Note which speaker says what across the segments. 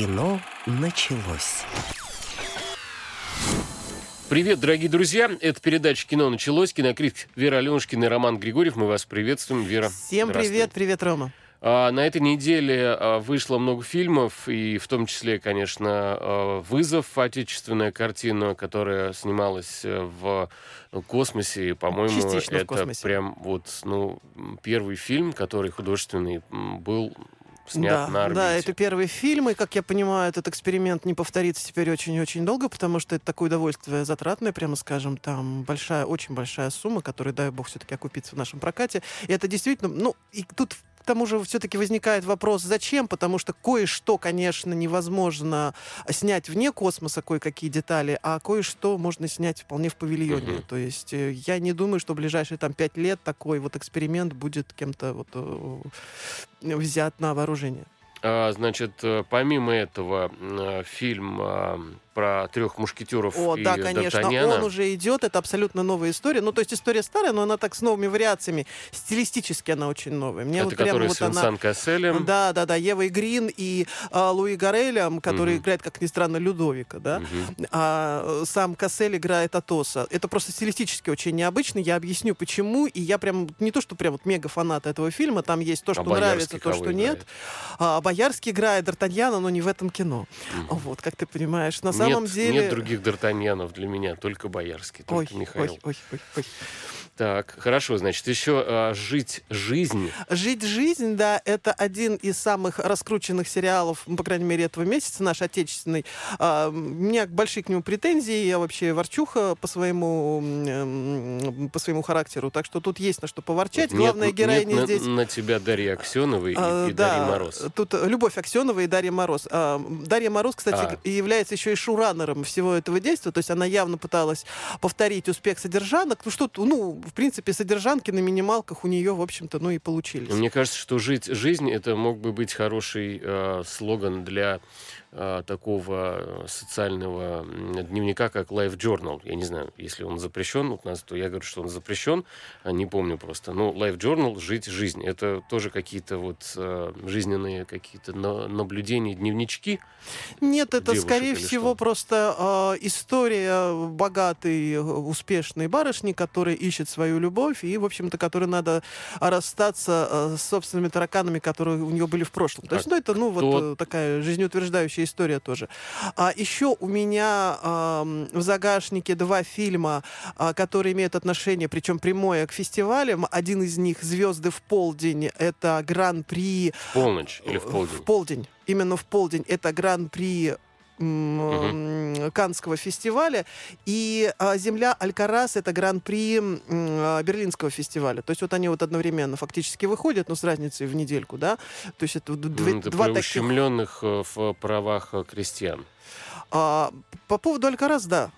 Speaker 1: Кино началось.
Speaker 2: Привет, дорогие друзья. Это передача «Кино началось». Кинокритик Вера Аленушкина и Роман Григорьев. Мы вас приветствуем. Вера,
Speaker 3: Всем привет, привет, Рома.
Speaker 2: А, на этой неделе а, вышло много фильмов, и в том числе, конечно, а, «Вызов», отечественная картина, которая снималась э, в космосе. И, по-моему,
Speaker 3: Частично
Speaker 2: это
Speaker 3: космосе.
Speaker 2: прям вот, ну, первый фильм, который художественный был снят
Speaker 3: да,
Speaker 2: на орбите.
Speaker 3: да, это первый фильм, и, как я понимаю, этот эксперимент не повторится теперь очень-очень долго, потому что это такое удовольствие затратное, прямо скажем, там большая, очень большая сумма, которая, дай бог, все-таки окупится в нашем прокате. И это действительно, ну, и тут к тому же все-таки возникает вопрос, зачем? Потому что кое-что, конечно, невозможно снять вне космоса, кое-какие детали, а кое-что можно снять вполне в павильоне.
Speaker 2: Мгм.
Speaker 3: То есть э, я не думаю, что в ближайшие там пять лет такой вот эксперимент будет кем-то вот э, взят на вооружение.
Speaker 2: А, значит, э, помимо этого, фильм про трех мушкетеров
Speaker 3: О,
Speaker 2: и
Speaker 3: да, конечно,
Speaker 2: Д'Артаньяна.
Speaker 3: он уже идет, это абсолютно новая история. Ну, то есть история старая, но она так с новыми вариациями. Стилистически она очень новая. Мне
Speaker 2: Это
Speaker 3: вот прямо вот
Speaker 2: с
Speaker 3: она...
Speaker 2: Касселем.
Speaker 3: Да, да, да, Ева Грин и а, Луи Гарелем, который
Speaker 2: Мгм.
Speaker 3: играет, как ни странно, Людовика, да.
Speaker 2: Мгм.
Speaker 3: А сам Кассель играет Атоса. Это просто стилистически очень необычно. Я объясню, почему. И я прям не то, что прям вот мега фанат этого фильма. Там есть то,
Speaker 2: А
Speaker 3: что
Speaker 2: Боярский
Speaker 3: нравится, то, что нет.
Speaker 2: играет?
Speaker 3: А, Боярский играет Д'Артаньяна, но не в этом кино.
Speaker 2: Мгм.
Speaker 3: Вот, как ты понимаешь. На самом
Speaker 2: нет,
Speaker 3: деле...
Speaker 2: Нет других Д'Артаньянов для меня, только Боярский,
Speaker 3: Ой,
Speaker 2: только Михаил.
Speaker 3: ой, ой, ой, ой.
Speaker 2: Так, хорошо, значит, еще а, «Жить жизнь».
Speaker 3: «Жить жизнь», да, это один из самых раскрученных сериалов, ну, по крайней мере, этого месяца, наш отечественный. А, У меня большие к нему претензии, я вообще ворчуха по своему, м, по своему характеру, так что тут есть на что поворчать.
Speaker 2: Нет-
Speaker 3: Главная
Speaker 2: нет
Speaker 3: героиня
Speaker 2: на,
Speaker 3: здесь...
Speaker 2: на тебя Дарья Аксеновой и,
Speaker 3: А,
Speaker 2: и
Speaker 3: да,
Speaker 2: Дарья Мороз.
Speaker 3: Тут Любовь Аксенова и Дарья Мороз. А, Дарья Мороз, кстати,
Speaker 2: А.
Speaker 3: является еще и шуранером всего этого действия. То есть она явно пыталась повторить успех содержанок. Ну, что, ну, в принципе, содержанки на минималках у нее, в общем-то, ну и получились.
Speaker 2: Мне кажется, что «Жить жизнь» — это мог бы быть хороший э, слоган для э, такого социального м, дневника, как Life Journal. Я не знаю, если он запрещен у нас, то я говорю, что он запрещен. А, Не помню просто. Ну, Life Journal — «Жить жизнь». Это тоже какие-то вот э, жизненные какие-то на- наблюдения, дневнички.
Speaker 3: Нет, это,
Speaker 2: девушек
Speaker 3: скорее всего,
Speaker 2: что?
Speaker 3: просто э, история богатой, э, успешной барышни, которая ищет свою любовь и, в общем-то, которой надо расстаться э, с собственными тараканами, которые у нее были в прошлом. То
Speaker 2: А
Speaker 3: есть, ну, это, ну, вот э, такая жизнеутверждающая история тоже. А еще у меня ам, в загашнике два фильма, а, которые имеют отношение, причем прямое, к фестивалям. Один из них «Звезды в полдень». Это гран-при
Speaker 2: В полночь или в полдень.
Speaker 3: в полдень. Именно в полдень. Это гран-при м, Канского фестиваля. И а, «Земля Алькарас» — это гран-при а, Берлинского фестиваля. То есть вот они вот одновременно фактически выходят, но с разницей в недельку, да? То есть это две-
Speaker 2: Это
Speaker 3: два таких...
Speaker 2: ущемленных э, в правах э, крестьян.
Speaker 3: А, по поводу Алькарас, да.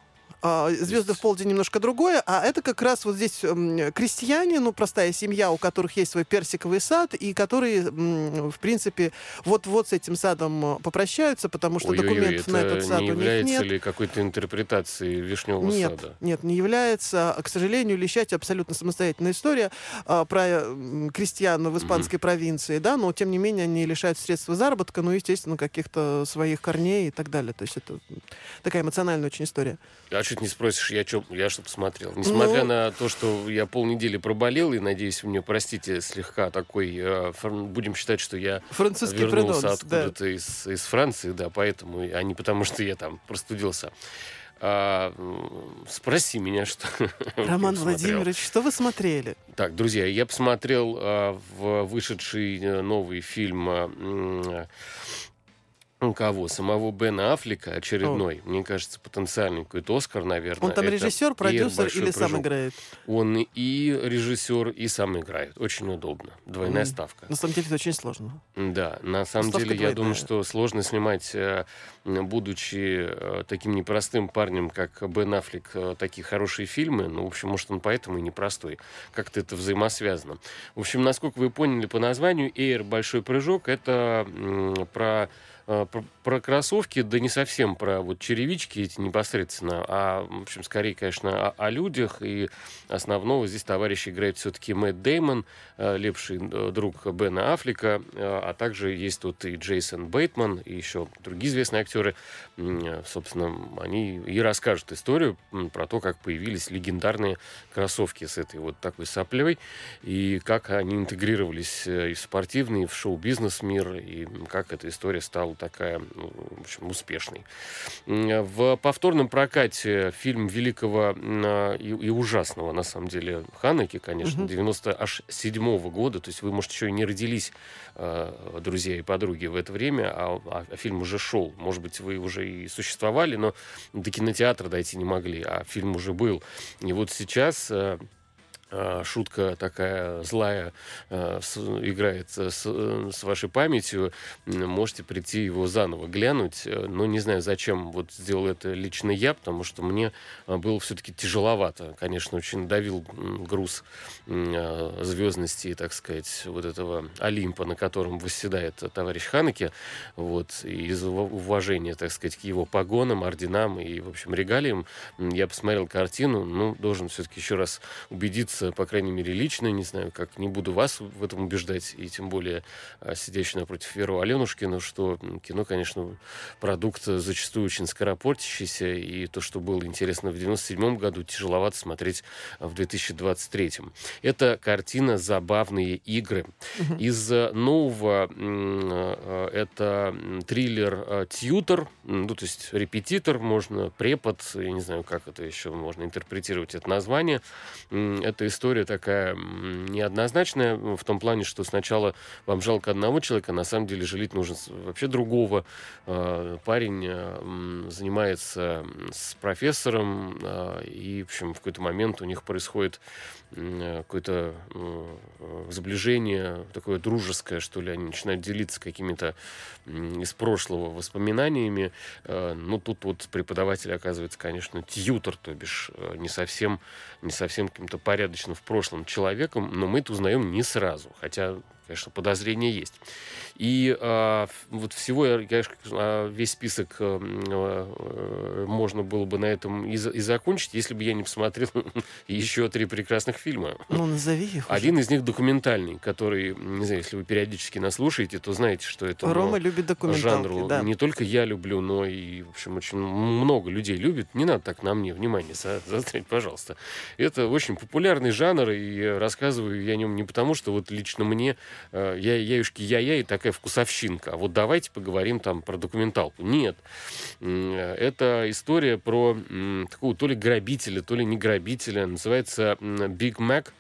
Speaker 3: А, Звезды в полдень немножко другое, а это как раз вот здесь м, крестьяне, ну, простая семья, у которых есть свой персиковый сад, и которые, в принципе, вот-вот с этим садом э, попрощаются, потому что документов на
Speaker 2: это
Speaker 3: этот сад
Speaker 2: не
Speaker 3: у них
Speaker 2: является
Speaker 3: нет.
Speaker 2: ли какой-то интерпретацией Вишневого
Speaker 3: Нет,
Speaker 2: сада?
Speaker 3: нет, не является. А, К сожалению, Лещать абсолютно самостоятельная история а, про крестьян в испанской провинции, да, но тем не менее они лишают средств заработка, ну, естественно, каких-то своих корней и так далее. То есть это такая эмоциональная очень история.
Speaker 2: А чуть не спросишь, я что я что посмотрел. Несмотря
Speaker 3: Ну.
Speaker 2: на то, что я полнедели проболел, и, надеюсь, вы мне простите, слегка такой, э, фр- будем считать, что я
Speaker 3: Французский
Speaker 2: вернулся
Speaker 3: придонс, да.
Speaker 2: откуда-то из, из Франции, да, поэтому, а не потому, что я там простудился. А, спроси меня, что
Speaker 3: Роман. Владимирович, что вы смотрели?
Speaker 2: Так, друзья, я посмотрел а, в вышедший э, новый фильм а, кого? Самого Бена Аффлека очередной. Мне кажется, потенциальный какой-то Оскар, наверное.
Speaker 3: Он там
Speaker 2: Это
Speaker 3: режиссер,
Speaker 2: «Эйр.
Speaker 3: продюсер или сам
Speaker 2: прыжок».
Speaker 3: играет?
Speaker 2: Он и режиссер, и сам играет. Очень удобно. Двойная
Speaker 3: М.
Speaker 2: ставка.
Speaker 3: На самом деле это очень сложно.
Speaker 2: Да, на самом
Speaker 3: Ставка
Speaker 2: деле, я думаю,
Speaker 3: двойная.
Speaker 2: что сложно снимать, э, будучи э, таким непростым парнем, как Бен Аффлек, э, такие хорошие фильмы. Ну, в общем, может, он поэтому и непростой. Как-то это взаимосвязано. В общем, насколько вы поняли по названию, «Эйр. Большой прыжок» — это про про, про кроссовки, да не совсем про вот черевички эти непосредственно, а, в общем, скорее, конечно, о, о людях. И основного здесь товарищ играет все-таки Мэтт Деймон, лепший друг Бена Аффлека, а также есть тут и Джейсон Бейтман, и еще другие известные актеры. Собственно, они и расскажут историю про то, как появились легендарные кроссовки с этой вот такой соплей, и как они интегрировались э, и в спортивный, и в шоу-бизнес мир, и как эта история стала такая, ну, в общем, успешной. В повторном прокате фильм великого и, и ужасного, на самом деле, Ханеки, конечно, 90 аж седьмого года, то есть вы, может, еще и не родились, э, друзья и подруги, в это время, а, а, а фильм уже шел. Может быть, вы уже и существовали, но до кинотеатра дойти не могли, а фильм уже был. И вот сейчас Э, шутка такая злая э, играет с, с вашей памятью, можете прийти его заново глянуть. Э, но не знаю, зачем вот сделал это лично я, потому что мне было все-таки тяжеловато. Конечно, очень давил груз звездности, так сказать, вот этого Олимпа, на котором восседает товарищ Ханаки. Вот, и из уважения, так сказать, к его погонам, орденам и, в общем, регалиям я посмотрел картину. Ну, должен все-таки еще раз убедиться, по крайней мере, лично, не знаю, как не буду вас в этом убеждать, и тем более а, сидящую напротив Веру Аленушкину, что кино, конечно, продукт зачастую очень скоропортящийся, и то, что было интересно в 97 году, тяжеловато смотреть в 2023. Это картина «Забавные игры». Из нового это триллер «Тьютор», ну, то есть репетитор, можно, препод, я не знаю, как это еще можно интерпретировать это название. Это история такая неоднозначная в том плане, что сначала вам жалко одного человека, на самом деле жалеть нужно вообще другого. А, парень а, занимается с профессором, а, и, в общем, в какой-то момент у них происходит какое-то сближение, такое дружеское, что ли, они начинают делиться какими-то из прошлого воспоминаниями. Ну, тут вот преподаватель оказывается, конечно, тьютер, то бишь не совсем, не совсем каким-то порядочным в прошлом человеком, но мы это узнаем не сразу, хотя, конечно, подозрения есть. И э, вот всего, конечно, а, весь список э, э, можно было бы на этом и, и закончить, если бы я не посмотрел еще три прекрасных фильма.
Speaker 3: Ну, назови их.
Speaker 2: Один из них документальный, который, не знаю, если вы периодически нас слушаете, то знаете, что это
Speaker 3: Рома ну, любит документалки,
Speaker 2: жанру
Speaker 3: да.
Speaker 2: не только я люблю, но и, в общем, очень много людей любит. Не надо так на мне внимание заострять, пожалуйста. Это очень популярный жанр, и рассказываю я о нем не потому, что вот лично мне, э, я яюшки я-я и такая вкусовщинка. А вот давайте поговорим там про документалку. Нет. Это история про такого то ли грабителя, то ли не грабителя. Называется Биг Мак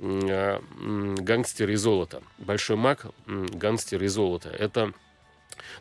Speaker 2: гангстер и золото. Большой маг, гангстер и золото. Это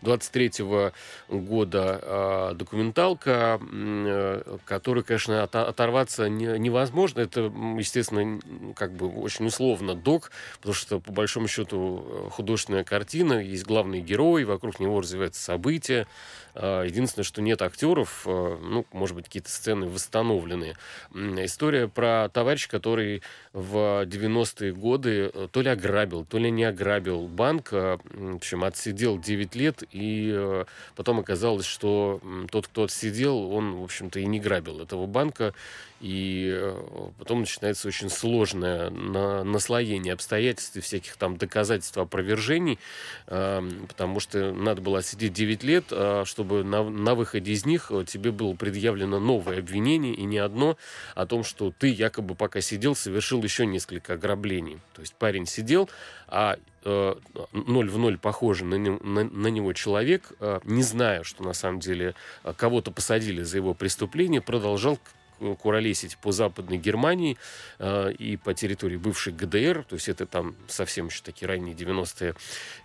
Speaker 2: 23 -го года э, документалка, э, которой, конечно, от, оторваться не, невозможно. Это, естественно, как бы очень условно док, потому что, по большому счету, художественная картина, есть главный герой, вокруг него развиваются события. Э, единственное, что нет актеров, э, ну, может быть, какие-то сцены восстановленные. История про товарища, который в 90-е годы э, то ли ограбил, то ли не ограбил банк, э, в общем, отсидел 9 лет и э, потом оказалось, что тот, кто отсидел, он, в общем-то, и не грабил этого банка, и э, потом начинается очень сложное на, наслоение обстоятельств и всяких там доказательств опровержений, э, потому что надо было сидеть 9 лет, э, чтобы на, на выходе из них тебе было предъявлено новое обвинение, и не одно, о том, что ты якобы пока сидел, совершил еще несколько ограблений. То есть парень сидел, а э, ноль в ноль похожий на, на, на него человек, э, не зная, что на самом деле э, кого-то посадили за его преступление, продолжал куролесить по Западной Германии э, и по территории бывшей ГДР, то есть это там совсем еще такие ранние 90-е,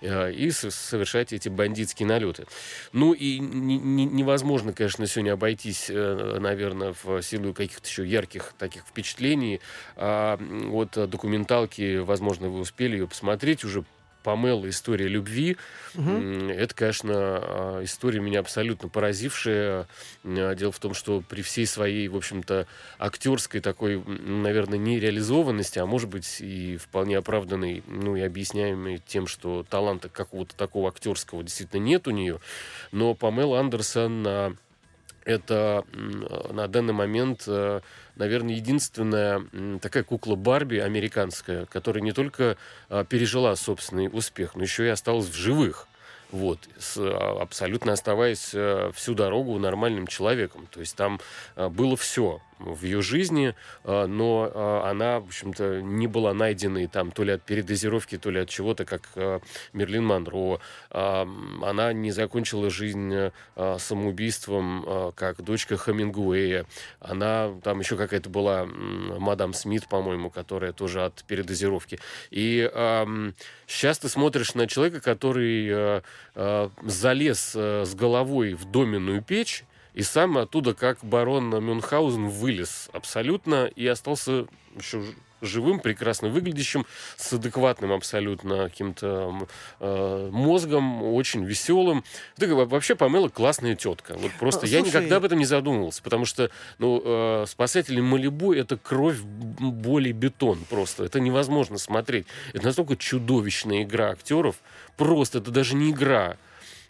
Speaker 2: э, и совершать эти бандитские налеты. Ну и не, не, невозможно, конечно, сегодня обойтись, э, наверное, в силу каких-то еще ярких таких впечатлений. А вот документалки, возможно, вы успели ее посмотреть уже Памела «История любви». Угу. Это, конечно, а, история меня абсолютно поразившая. Дело в том, что при всей своей, в общем-то, актерской такой, наверное, нереализованности, а может быть и вполне оправданной, ну и объясняемой тем, что таланта какого-то такого актерского действительно нет у нее, но Памела Андерсон это на данный момент, э, наверное, единственная такая кукла Барби американская, которая не только а, пережила собственный успех, но еще и осталась в живых вот, с, а, абсолютно оставаясь э, всю дорогу нормальным человеком. То есть там э, было все в ее жизни, э, но она, в общем-то, не была найденной там то ли от передозировки, то ли от чего-то, как Мерлин Монро. Она не закончила жизнь самоубийством, как дочка Хемингуэя. Она, там еще какая-то была мадам Смит, по-моему, которая тоже от передозировки. И сейчас ты смотришь на человека, который залез с головой в доменную печь, и сам оттуда, как барон Мюнхгаузен, вылез абсолютно и остался еще живым, прекрасно выглядящим, с адекватным абсолютно каким-то э, мозгом, очень веселым. Да, вообще Памела классная тетка. Вот просто а, я никогда об этом не задумывался, потому что ну, э, спасатели Малибу это кровь, боли, бетон просто. Это невозможно смотреть. Это настолько чудовищная игра актеров. Просто это даже не игра.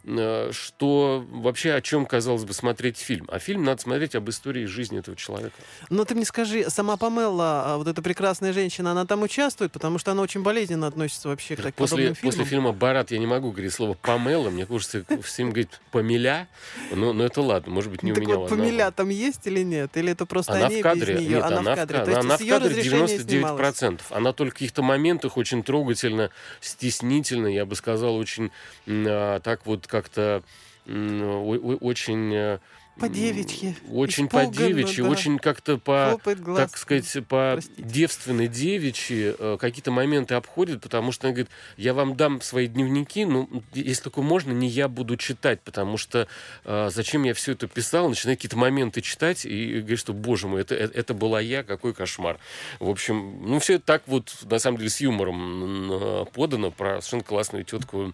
Speaker 2: Э, что вообще о чем, казалось бы, смотреть фильм. А фильм надо смотреть об истории жизни этого человека.
Speaker 3: Но ты мне скажи, сама Памела, а, вот эта прекрасная женщина, она там участвует, потому что она очень болезненно относится вообще к таким
Speaker 2: после,
Speaker 3: фильмам.
Speaker 2: После фильма «Барат» я не могу говорить слово «Памела», мне кажется, всем говорит «Памеля», но, но это ладно, может быть, не
Speaker 3: ну,
Speaker 2: у меня.
Speaker 3: Вот Памеля там есть или нет? Или это просто
Speaker 2: она в кадре? Нет,
Speaker 3: она,
Speaker 2: она
Speaker 3: в кадре. Есть
Speaker 2: она в кадре
Speaker 3: 99%.
Speaker 2: Она только в каких-то моментах очень трогательно, стеснительно, я бы сказал, очень а, так вот как-то очень э,
Speaker 3: по девичьи.
Speaker 2: Очень по девичьи, да. очень как-то по, так сказать, по простите. девственной девичьи э, какие-то моменты обходит, потому что она говорит, я вам дам свои дневники, но если только можно, не я буду читать, потому что э, зачем я все это писал, начинаю какие-то моменты читать и говорит, что, боже мой, это, это, это была я, какой кошмар. В общем, ну все это так вот, на самом деле, с юмором подано про совершенно классную тетку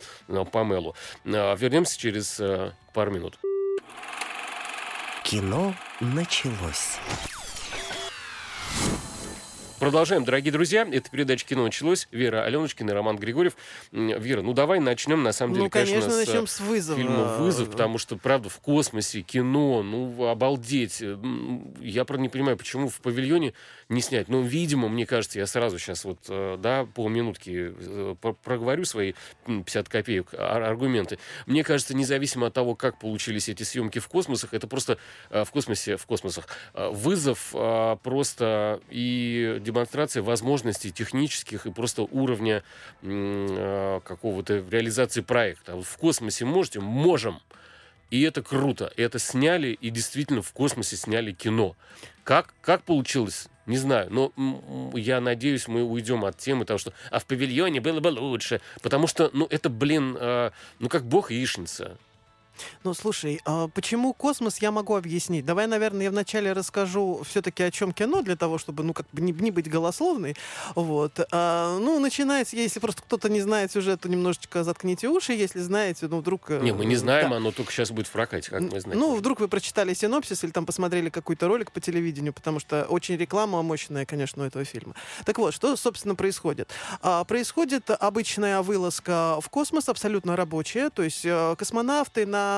Speaker 2: Памелу. А вернемся через пару минут.
Speaker 1: Кино началось.
Speaker 2: Продолжаем, дорогие друзья. Это передача «Кино началось». Вера Аленочкина и Роман Григорьев. Вера, ну давай начнем, на самом деле,
Speaker 3: ну, конечно,
Speaker 2: конечно
Speaker 3: начнем с, с вызова.
Speaker 2: фильма «Вызов», потому что, правда, в космосе, кино, ну, обалдеть. Я, правда, не понимаю, почему в павильоне не снять. Ну, видимо, мне кажется, я сразу сейчас вот, э, да, полминутки э, проговорю свои 50 копеек аргументы. Мне кажется, независимо от того, как получились эти съемки в космосах, это просто э, в космосе, в космосах, вызов просто и демонстрация возможностей технических и просто уровня э, какого-то реализации проекта. В космосе можете? Можем. И это круто. Это сняли, и действительно в космосе сняли кино. Как, как получилось? Не знаю, но я надеюсь, мы уйдем от темы того, что а в павильоне было бы лучше. Потому что, ну, это, блин, э, ну, как бог яичница.
Speaker 3: Ну, слушай, а почему космос, я могу объяснить. Давай, наверное, я вначале расскажу все-таки о чем кино, для того, чтобы, ну, как бы не, не быть голословной. Вот. А, ну, начинается, если просто кто-то не знает сюжет, то немножечко заткните уши. Если знаете, ну, вдруг...
Speaker 2: Э, не, мы не знаем, да. оно только сейчас будет в прокате, как мы знаем.
Speaker 3: Ну, вдруг вы прочитали синопсис или там посмотрели какой-то ролик по телевидению, потому что очень реклама мощная, конечно, у этого фильма. Так вот, что, собственно, происходит? А, происходит обычная вылазка в космос, абсолютно рабочая, то есть а, космонавты на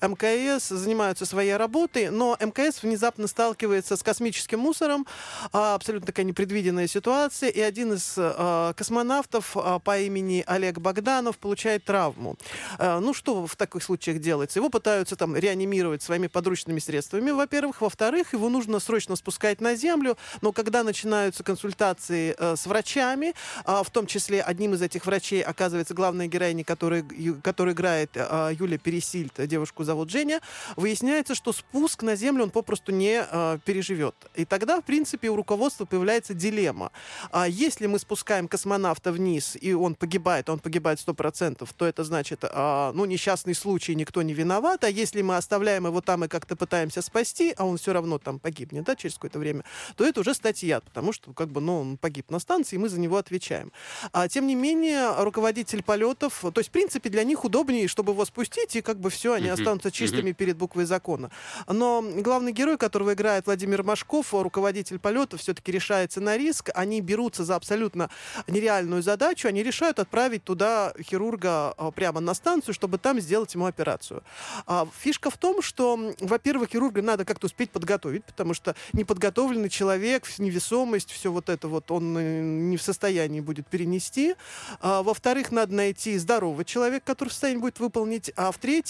Speaker 3: МКС занимаются своей работой, но МКС внезапно сталкивается с космическим мусором, а, абсолютно такая непредвиденная ситуация, и один из а, космонавтов а, по имени Олег Богданов получает травму. Ну, что в таких случаях делается? Его пытаются там реанимировать своими подручными средствами, во-первых. Во-вторых, его нужно срочно спускать на землю, но когда начинаются консультации с врачами, в том числе одним из этих врачей оказывается главная героиня, которая, которая играет Юлия Переси Тильт, девушку зовут Женя, выясняется, что спуск на Землю он попросту не э, переживет. И тогда, в принципе, у руководства появляется дилемма. А если мы спускаем космонавта вниз, и он погибает, он погибает 100%, то это значит, э, ну, несчастный случай, никто не виноват. А если мы оставляем его там и как-то пытаемся спасти, а он все равно там погибнет, да, через какое-то время, то это уже статья, потому что, как бы, ну, он погиб на станции, и мы за него отвечаем. А, тем не менее, руководитель полетов, то есть, в принципе, для них удобнее, чтобы его спустить, и как бы все, они останутся чистыми перед буквой закона. Но главный герой, которого играет Владимир Машков, руководитель полета, все-таки решается на риск. Они берутся за абсолютно нереальную задачу. Они решают отправить туда хирурга а, прямо на станцию, чтобы там сделать ему операцию. А фишка в том, что, во-первых, хирурга надо как-то успеть подготовить, потому что неподготовленный человек, невесомость, все вот это вот он э, не в состоянии будет перенести. А, во-вторых, надо найти здорового человека, который в состоянии будет выполнить. А в-третьих,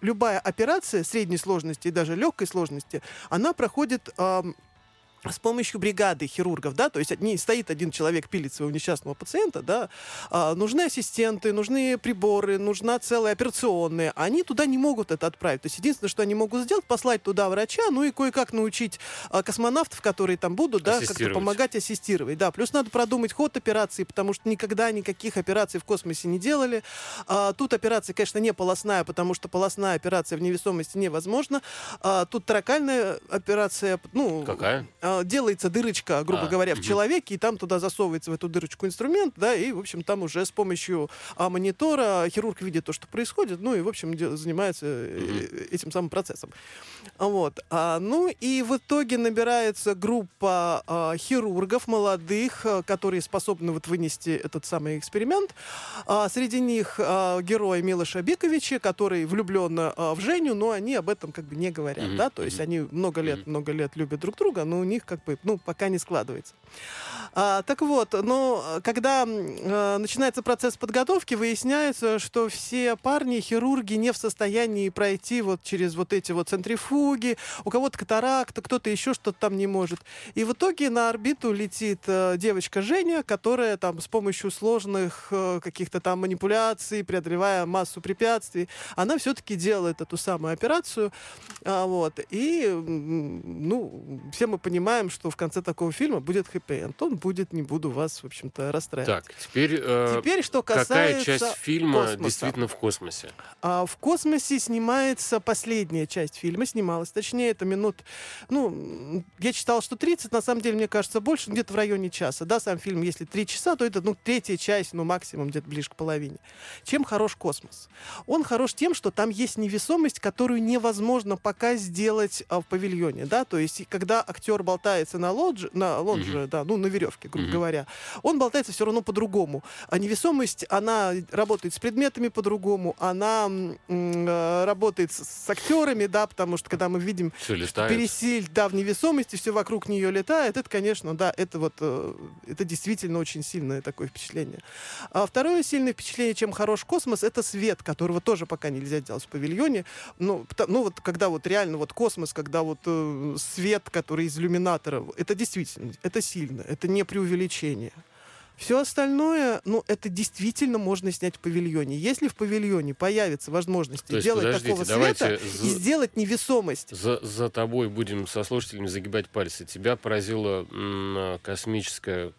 Speaker 3: любая операция средней сложности и даже легкой сложности, она проходит с помощью бригады хирургов, да, то есть не стоит один человек пилит своего несчастного пациента, да, а, нужны ассистенты, нужны приборы, нужна целая операционная, они туда не могут это отправить. То есть единственное, что они могут сделать, послать туда врача, ну и кое-как научить а, космонавтов, которые там будут, да, как-то помогать ассистировать, да. Плюс надо продумать ход операции, потому что никогда никаких операций в космосе не делали. А, тут операция, конечно, не полостная, потому что полостная операция в невесомости невозможна. А, тут таракальная операция, ну...
Speaker 2: Какая?
Speaker 3: А, делается дырочка, грубо а, говоря, в угу. человеке, и там туда засовывается в эту дырочку инструмент, да, и, в общем, там уже с помощью а, монитора хирург видит то, что происходит, ну и, в общем, занимается угу. этим самым процессом. Вот. А, ну и в итоге набирается группа а, хирургов молодых, а, которые способны вот вынести этот самый эксперимент. А, среди них а, герой Милоша Биковича, который влюблен а, в Женю, но они об этом как бы не говорят, mm да, то есть они много лет, много лет любят друг друга, но у них них как бы, ну, пока не складывается. А, так вот, но когда а, начинается процесс подготовки, выясняется, что все парни, хирурги не в состоянии пройти вот через вот эти вот центрифуги, у кого-то катаракта, кто-то еще что-то там не может. И в итоге на орбиту летит а, девочка Женя, которая там с помощью сложных а, каких-то там манипуляций, преодолевая массу препятствий, она все-таки делает эту самую операцию. А, вот. И, ну, все мы понимаем, что в конце такого фильма будет хэппи-энд. Он будет, не буду вас, в общем-то, расстраивать.
Speaker 2: Так, теперь, э, теперь что касается какая часть фильма космоса. действительно в космосе?
Speaker 3: А, в космосе снимается последняя часть фильма, снималась, точнее, это минут, ну, я читал, что 30, на самом деле, мне кажется, больше, где-то в районе часа, да, сам фильм, если 3 часа, то это, ну, третья часть, ну, максимум где-то ближе к половине. Чем хорош космос? Он хорош тем, что там есть невесомость, которую невозможно пока сделать а, в павильоне, да, то есть, когда актер болтается на лодже, на лодже, mm-hmm. да, ну, на веревке, веревке, грубо mm-hmm. говоря, он болтается все равно по-другому. А невесомость, она работает с предметами по-другому, она э, работает с, с актерами, да, потому что когда мы видим пересиль, да, в невесомости, все вокруг нее летает, это, конечно, да, это вот, э, это действительно очень сильное такое впечатление. А второе сильное впечатление, чем хорош космос, это свет, которого тоже пока нельзя делать в павильоне. Ну, ну вот когда вот реально вот космос, когда вот э, свет, который из иллюминатора, это действительно, это сильно, это не не преувеличение. Все остальное, ну, это действительно можно снять в павильоне. Если в павильоне появится возможность То делать такого света и сделать невесомость.
Speaker 2: За, за тобой будем со слушателями загибать пальцы. Тебя поразила м, космическая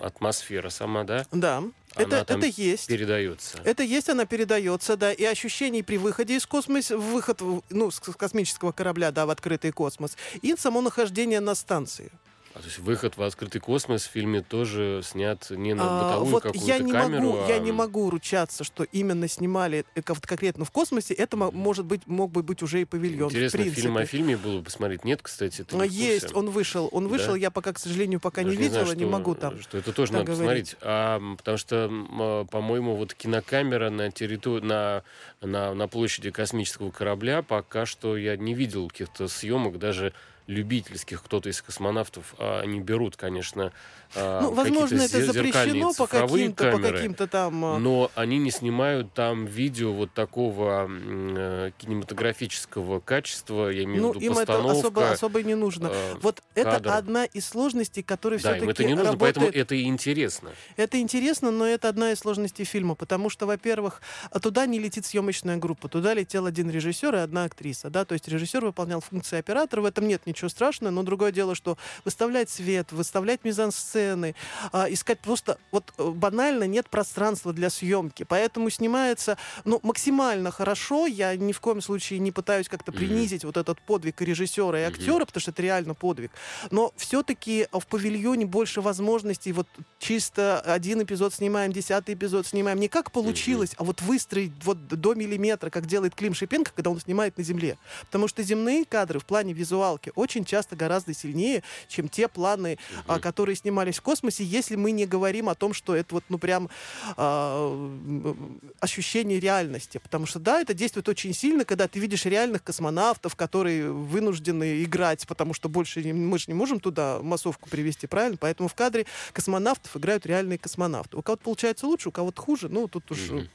Speaker 2: атмосфера сама, да?
Speaker 3: Да. Она это, это есть.
Speaker 2: Передается.
Speaker 3: Это есть, она передается, да. И ощущение при выходе из космоса, выход ну, с космического корабля, да, в открытый космос, и само нахождение на станции.
Speaker 2: А, то есть выход в открытый космос в фильме тоже снят не на а, бытовую а, вот какую-то я
Speaker 3: не
Speaker 2: камеру,
Speaker 3: могу, а... Я не могу ручаться, что именно снимали конкретно в космосе. Это может быть, мог бы быть уже и павильон.
Speaker 2: Интересно, фильм о фильме было посмотреть. Нет, кстати, это
Speaker 3: Есть, он вышел. Он вышел, да? я пока, к сожалению, пока Даже не видела, не, знаю, что, не могу там.
Speaker 2: Что это тоже надо говорить. посмотреть. А, потому что, а, по-моему, вот кинокамера на территории, на, на, на площади космического корабля пока что я не видел каких-то съемок, даже любительских, кто-то из космонавтов, а, они берут, конечно, а,
Speaker 3: Ну, возможно, это запрещено по каким-то, по
Speaker 2: камеры,
Speaker 3: каким-то там... а,
Speaker 2: но они не снимают там видео вот такого э, кинематографического качества, я имею
Speaker 3: Ну,
Speaker 2: в виду
Speaker 3: им это
Speaker 2: постановка.
Speaker 3: особо, особо и не нужно.
Speaker 2: э,
Speaker 3: Вот это
Speaker 2: кадр.
Speaker 3: одна из сложностей, которые
Speaker 2: Да, им
Speaker 3: все-таки
Speaker 2: это не нужно, поэтому
Speaker 3: работает...
Speaker 2: это и интересно.
Speaker 3: Это интересно, но это одна из сложностей фильма, потому что, во-первых, туда не летит съемочная группа, туда летел один режиссер и одна актриса, да, то есть режиссер выполнял функции оператора, в этом нет ничего страшного, но другое дело, что выставлять свет, выставлять мизансцены, а, искать просто, вот э, банально нет пространства для съемки, поэтому снимается, ну, максимально хорошо, я ни в коем случае не пытаюсь как-то принизить вот этот подвиг режиссера, и актера, потому что это реально подвиг, но все-таки в павильоне больше возможностей. Вот чисто один эпизод снимаем, десятый эпизод снимаем. Не как получилось, а вот выстроить вот до миллиметра, как делает Клим Шипенко, когда он снимает на земле. Потому что земные кадры в плане визуалки очень часто гораздо сильнее, чем те планы,
Speaker 2: Мгм.
Speaker 3: которые снимались в космосе, если мы не говорим о том, что это вот, ну, прям м, ощущение реальности. Потому что, да, это действует очень сильно, когда ты видишь реальных космонавтов, которые вынуждены играть, потому что больше не- мы же не можем туда массовку привести, правильно? Поэтому в кадре космонавтов играют реальные космонавты. У кого-то получается лучше, у кого-то хуже. Ну, тут уж,
Speaker 2: Мгм.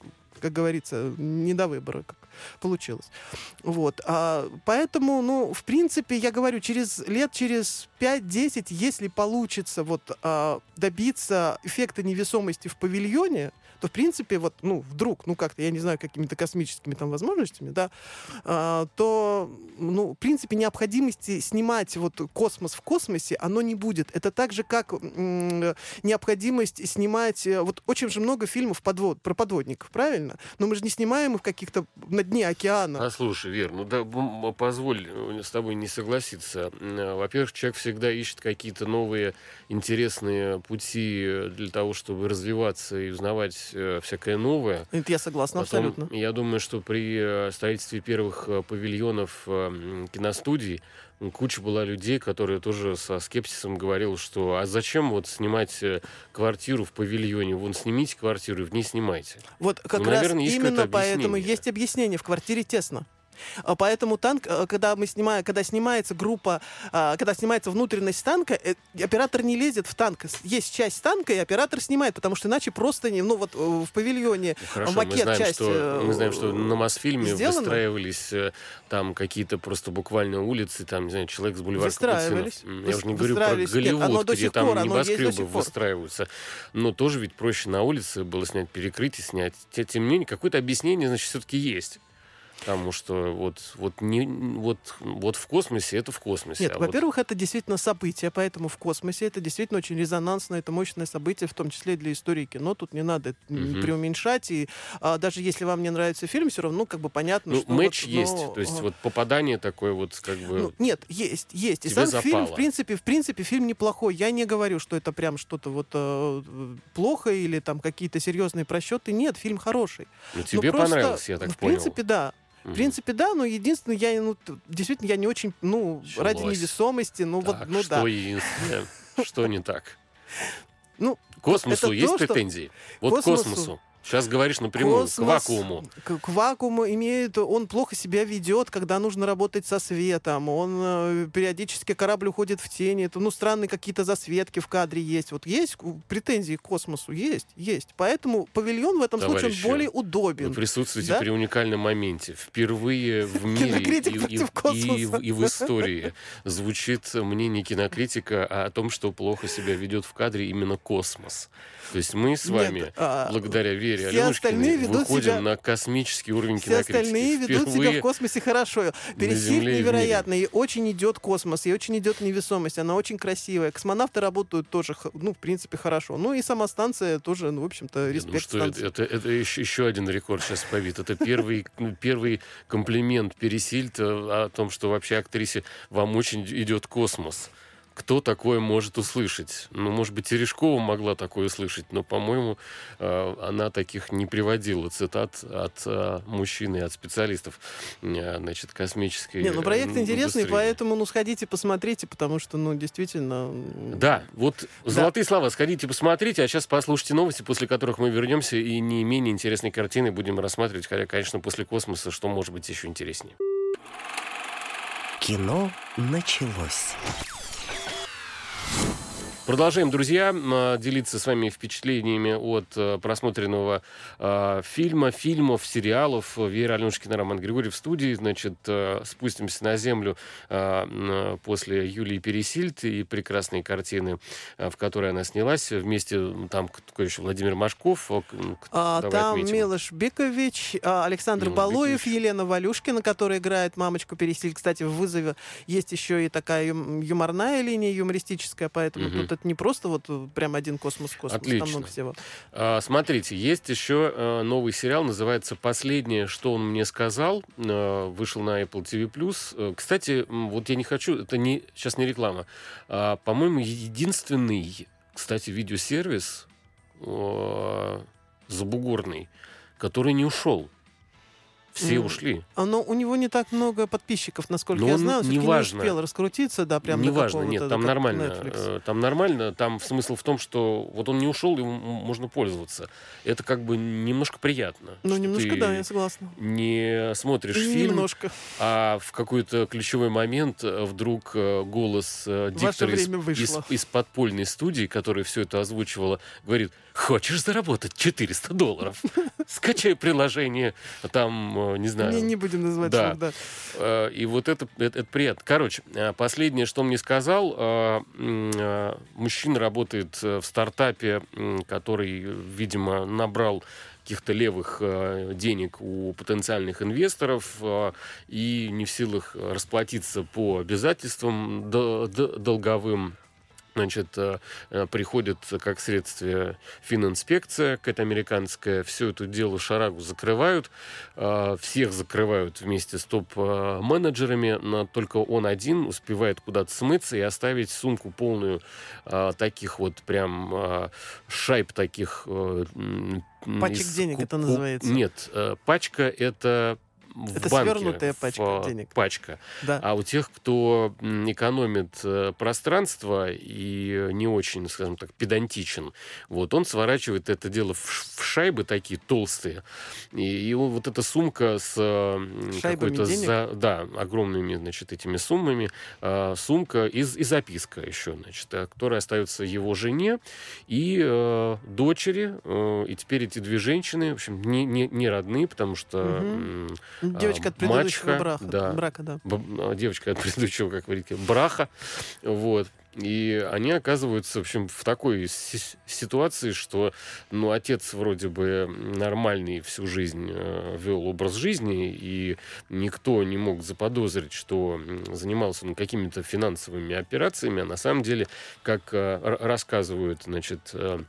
Speaker 3: Как говорится, не до выбора как получилось. Вот. А, поэтому, ну, в принципе, я говорю, через лет, через 5-10, если получится вот а, добиться эффекта невесомости в павильоне, то, в принципе, вот, ну, вдруг, ну, как-то, я не знаю, какими-то космическими там возможностями, да, а, то, ну, в принципе, необходимости снимать вот космос в космосе, оно не будет. Это так же, как м, необходимость снимать... э, Вот очень же много фильмов подвод, про подводников, правильно? Но мы же не снимаем их каких-то на дне океана.
Speaker 2: Послушай, Вер, ну да, позволь э, с тобой не согласиться. Э, Во-первых, человек всегда ищет какие-то новые интересные пути э, для того, чтобы развиваться и узнавать э, всякое новое.
Speaker 3: Это я согласна
Speaker 2: Потом,
Speaker 3: абсолютно.
Speaker 2: я думаю, что при э, строительстве первых э, павильонов э, киностудий куча была людей, которые тоже со скепсисом говорил, что а зачем вот снимать э, квартиру в павильоне? Вон снимите квартиру и в ней снимайте.
Speaker 3: Вот как
Speaker 2: Ну,
Speaker 3: раз
Speaker 2: наверное,
Speaker 3: именно поэтому есть объяснение. В квартире тесно. А Поэтому танк, э, когда мы снимаем, когда снимается группа, а, когда снимается внутренность танка, э, оператор не лезет в танк. Есть часть танка, и оператор снимает, потому что иначе просто не, ну вот э, в павильоне
Speaker 2: Ну, Хорошо,
Speaker 3: макет
Speaker 2: мы знаем,
Speaker 3: часть,
Speaker 2: что, мы знаем, что на Мосфильме
Speaker 3: сделана.
Speaker 2: выстраивались там какие-то просто буквально улицы, там, не знаю, человек с бульвара
Speaker 3: Выстраивались.
Speaker 2: Капуцинов. Я уже не говорю про.
Speaker 3: Нет,
Speaker 2: Голливуд,
Speaker 3: до
Speaker 2: где там
Speaker 3: пор,
Speaker 2: небоскребы выстраиваются. Но тоже ведь проще на улице было снять перекрытие, снять. Те- Тем не менее, какое-то объяснение, значит, все-таки есть. Потому что вот, вот, не, вот, вот в космосе это в космосе.
Speaker 3: Нет,
Speaker 2: а вот-
Speaker 3: во-первых, это действительно событие, поэтому в космосе это действительно очень резонансное, это мощное событие, в том числе для истории кино. Тут не надо
Speaker 2: Мгм.
Speaker 3: преуменьшать. И а, даже если вам не нравится фильм, все равно как бы понятно,
Speaker 2: ну,
Speaker 3: что...
Speaker 2: матч
Speaker 3: вот,
Speaker 2: есть.
Speaker 3: ну,
Speaker 2: То есть
Speaker 3: а,
Speaker 2: вот попадание такое вот как бы...
Speaker 3: ну, нет, есть, есть. И сам фильм, в
Speaker 2: запало.
Speaker 3: принципе, в принципе, фильм неплохой. Я не говорю, что это прям что-то вот э, плохо или там какие-то серьезные просчеты. Нет, фильм хороший.
Speaker 2: ну,
Speaker 3: Ну,
Speaker 2: тебе
Speaker 3: просто,
Speaker 2: понравилось, я так
Speaker 3: в
Speaker 2: понял.
Speaker 3: принципе, да. В принципе, да, но единственное, я ну, действительно я не очень, ну, ради
Speaker 2: Началось.
Speaker 3: невесомости, ну вот,
Speaker 2: Так,
Speaker 3: ну
Speaker 2: что
Speaker 3: да.
Speaker 2: единственное, что не так?
Speaker 3: Ну,
Speaker 2: Космосу есть
Speaker 3: то, что-
Speaker 2: претензии? Вот
Speaker 3: Космосу-
Speaker 2: космосу. Сейчас говоришь напрямую,
Speaker 3: Космос
Speaker 2: к вакууму.
Speaker 3: К, к вакууму имеет, он плохо себя ведет, когда нужно работать со светом. Он э, периодически корабль уходит в тени. Это, ну, странные какие-то засветки в кадре есть. Вот есть претензии к космосу? Есть, есть. Поэтому павильон в этом случае
Speaker 2: Товарищи,
Speaker 3: он более
Speaker 2: Вы
Speaker 3: удобен.
Speaker 2: присутствуете
Speaker 3: Да?
Speaker 2: при уникальном моменте. Впервые в мире и, и- и- и в истории звучит мнение кинокритика о том, что плохо себя ведет в кадре именно космос. То есть мы с
Speaker 3: Нет,
Speaker 2: вами,
Speaker 3: а,
Speaker 2: благодаря Вере
Speaker 3: все остальные
Speaker 2: Аленушкиной,
Speaker 3: ведут себя-
Speaker 2: на космический уровень
Speaker 3: Все остальные ведут себя
Speaker 2: Впервые
Speaker 3: в космосе хорошо.
Speaker 2: В
Speaker 3: невероятно. И очень идет космос, и очень идет невесомость. Она очень красивая. Космонавты работают тоже, ну, в принципе, хорошо. Ну и сама станция тоже, ну, в общем-то, респект
Speaker 2: что это,
Speaker 3: станции.
Speaker 2: это, это еще, еще один рекорд сейчас побит. Это первый, ну, первый комплимент Пересильд о том, что вообще актрисе вам очень идет космос. Кто такое может услышать? Ну, может быть, Терешкова могла такое услышать, но, по-моему, э, она таких не приводила цитат от э, мужчин и от специалистов, э, значит, космической
Speaker 3: Не, ну проект интересный,
Speaker 2: индустрии.
Speaker 3: поэтому, ну, сходите, посмотрите, потому что, ну, действительно...
Speaker 2: Да, вот золотые слова. Сходите, посмотрите, а сейчас послушайте новости, после которых мы вернемся и не менее интересные картины будем рассматривать, хотя, конечно, после космоса, что может быть еще интереснее.
Speaker 1: Кино началось.
Speaker 2: Продолжаем, друзья, делиться с вами впечатлениями от э, просмотренного э, фильма, фильмов, сериалов. Вера Аленушкина, Роман Григорьев в студии. Значит, э, спустимся на землю э, после Юлии Пересильд и прекрасной картины, э, в которой она снялась. Вместе там какой еще Владимир Машков.
Speaker 3: А, там отметим. Милош Бикович, а, Александр Милош Балуев, Бикович. Елена Валюшкина, которая играет мамочку Пересильд. Кстати, в вызове есть еще и такая юморная линия, юмористическая, поэтому угу. тут это не просто вот э, прям один космос-космос.
Speaker 2: Отлично. Там много всего. А, смотрите, есть еще а, новый сериал, называется «Последнее, что он мне сказал». А, вышел на Apple TV+. Кстати, вот я не хочу, это не, сейчас не реклама. А, по-моему, единственный, кстати, видеосервис забугорный, который не ушел. Все ушли.
Speaker 3: Но у него не так много подписчиков, насколько Но я знаю. Не важно. не успел раскрутиться, да, прям
Speaker 2: Не важно, нет, там нормально. Netflix. Э, там нормально. Там смысл в том, что вот он не ушел, ему можно пользоваться. Это как бы немножко приятно.
Speaker 3: Ну, немножко, да, я согласна.
Speaker 2: Не смотришь фильм,
Speaker 3: немножко.
Speaker 2: а в какой-то ключевой момент э, вдруг э, голос диктора из, из, из подпольной студии, который все это озвучивала, говорит, хочешь заработать 400 долларов? Скачай приложение, там Э, не знаю.
Speaker 3: Не, не будем называть да. Шум, да.
Speaker 2: Э, и вот это, это, это приятно. Короче, э, последнее, что мне сказал, мужчина работает в стартапе, который, видимо, набрал каких-то левых денег у потенциальных инвесторов и не в силах расплатиться по обязательствам долговым Значит, э, э, приходит как следствие фининспекция, какая-то американская, все это дело шарагу закрывают, э, всех закрывают вместе с топ-менеджерами, но только он один успевает куда-то смыться и оставить сумку полную таких вот прям шайб таких...
Speaker 3: Пачек из... денег это называется?
Speaker 2: Нет, пачка это в
Speaker 3: Это
Speaker 2: банке.
Speaker 3: свернутая пачка в, денег.
Speaker 2: Пачка.
Speaker 3: Да.
Speaker 2: А у тех, кто экономит э, пространство и не очень, скажем так, педантичен, вот он сворачивает это дело в, в шайбы такие толстые. И, и вот эта сумка с какой-то за, да, огромными, значит, этими суммами, э, сумка и, и записка еще, значит, э, которая остается его жене и э, дочери. Э, и теперь эти две женщины, в общем, не, не, не родные, потому что угу.
Speaker 3: Девочка от предыдущего мачха, брака, да, брака, да.
Speaker 2: А, девочка от предыдущего, как говорите, браха. Вот. И они оказываются, в общем, в такой ситуации, что, ну, отец вроде бы нормальный всю жизнь э, вел образ жизни, и никто не мог заподозрить, что занимался ну, какими-то финансовыми операциями, а на самом деле, как э, рассказывают, значит, э,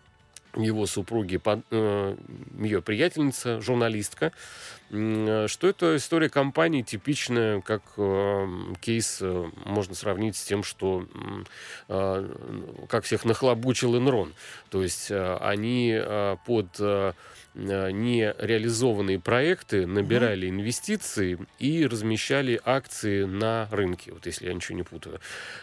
Speaker 2: его супруги, э, ее приятельница, журналистка, что это история компании типичная, как э, кейс можно сравнить с тем, что как всех нахлобучил Энрон. То есть они под Э, нереализованные проекты набирали угу. инвестиции и размещали акции на рынке, вот если я ничего не путаю.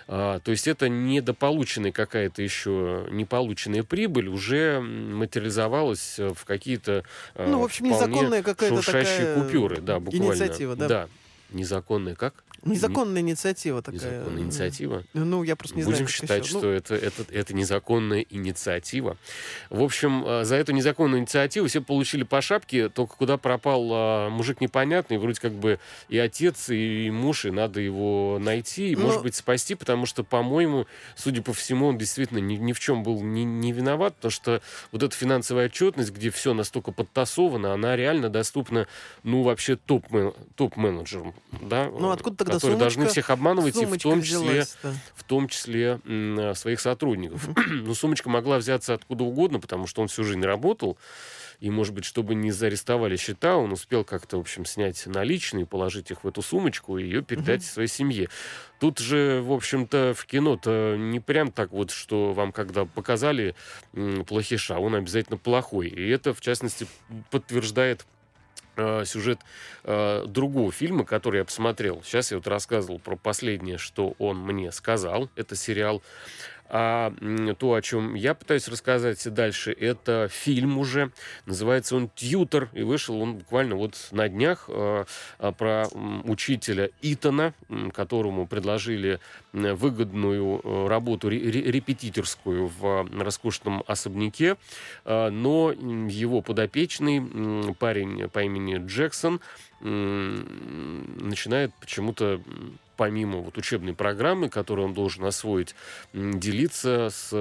Speaker 2: А, то есть это недополученная какая-то еще неполученная прибыль уже материализовалась в какие-то
Speaker 3: э, ну, в общем, незаконная какая-то такая
Speaker 2: купюры, да, буквально.
Speaker 3: Инициатива, да?
Speaker 2: Да. Незаконная как?
Speaker 3: Незаконная инициатива такая.
Speaker 2: Незаконная инициатива?
Speaker 3: Ну, я просто не
Speaker 2: Будем
Speaker 3: знаю.
Speaker 2: Будем считать, еще. что ну... это, это, это незаконная инициатива. В общем, э, за эту незаконную инициативу все получили по шапке, только куда пропал а, мужик непонятный, вроде как бы и отец, и муж, и надо его найти, и, Но... может быть, спасти, потому что, по-моему, судя по всему, он действительно ни, ни в чем был не, не виноват, потому что вот эта финансовая отчетность, где все настолько подтасовано, она реально доступна, ну, вообще топ-менеджерам. Да?
Speaker 3: Ну, откуда тогда
Speaker 2: которые
Speaker 3: сумочка,
Speaker 2: должны всех обманывать, и в том числе,
Speaker 3: взялась, да.
Speaker 2: в том числе м, своих сотрудников. Но сумочка могла взяться откуда угодно, потому что он всю жизнь работал. И, может быть, чтобы не заарестовали счета, он успел как-то, в общем, снять наличные, положить их в эту сумочку и ее передать uh-huh. своей семье. Тут же, в общем-то, в кино-то не прям так вот, что вам когда показали м, плохиша, он обязательно плохой. И это, в частности, подтверждает Э, сюжет э, другого фильма, который я посмотрел. Сейчас я вот рассказывал про последнее, что он мне сказал. Это сериал А то, о чем я пытаюсь рассказать дальше, это фильм уже. Называется он «Тьютор», и вышел он буквально вот на днях э, про учителя Итана, которому предложили выгодную э, работу репетиторскую в роскошном особняке, но его подопечный парень по имени Джексон начинает почему-то помимо вот учебной программы, которую он должен освоить, делиться с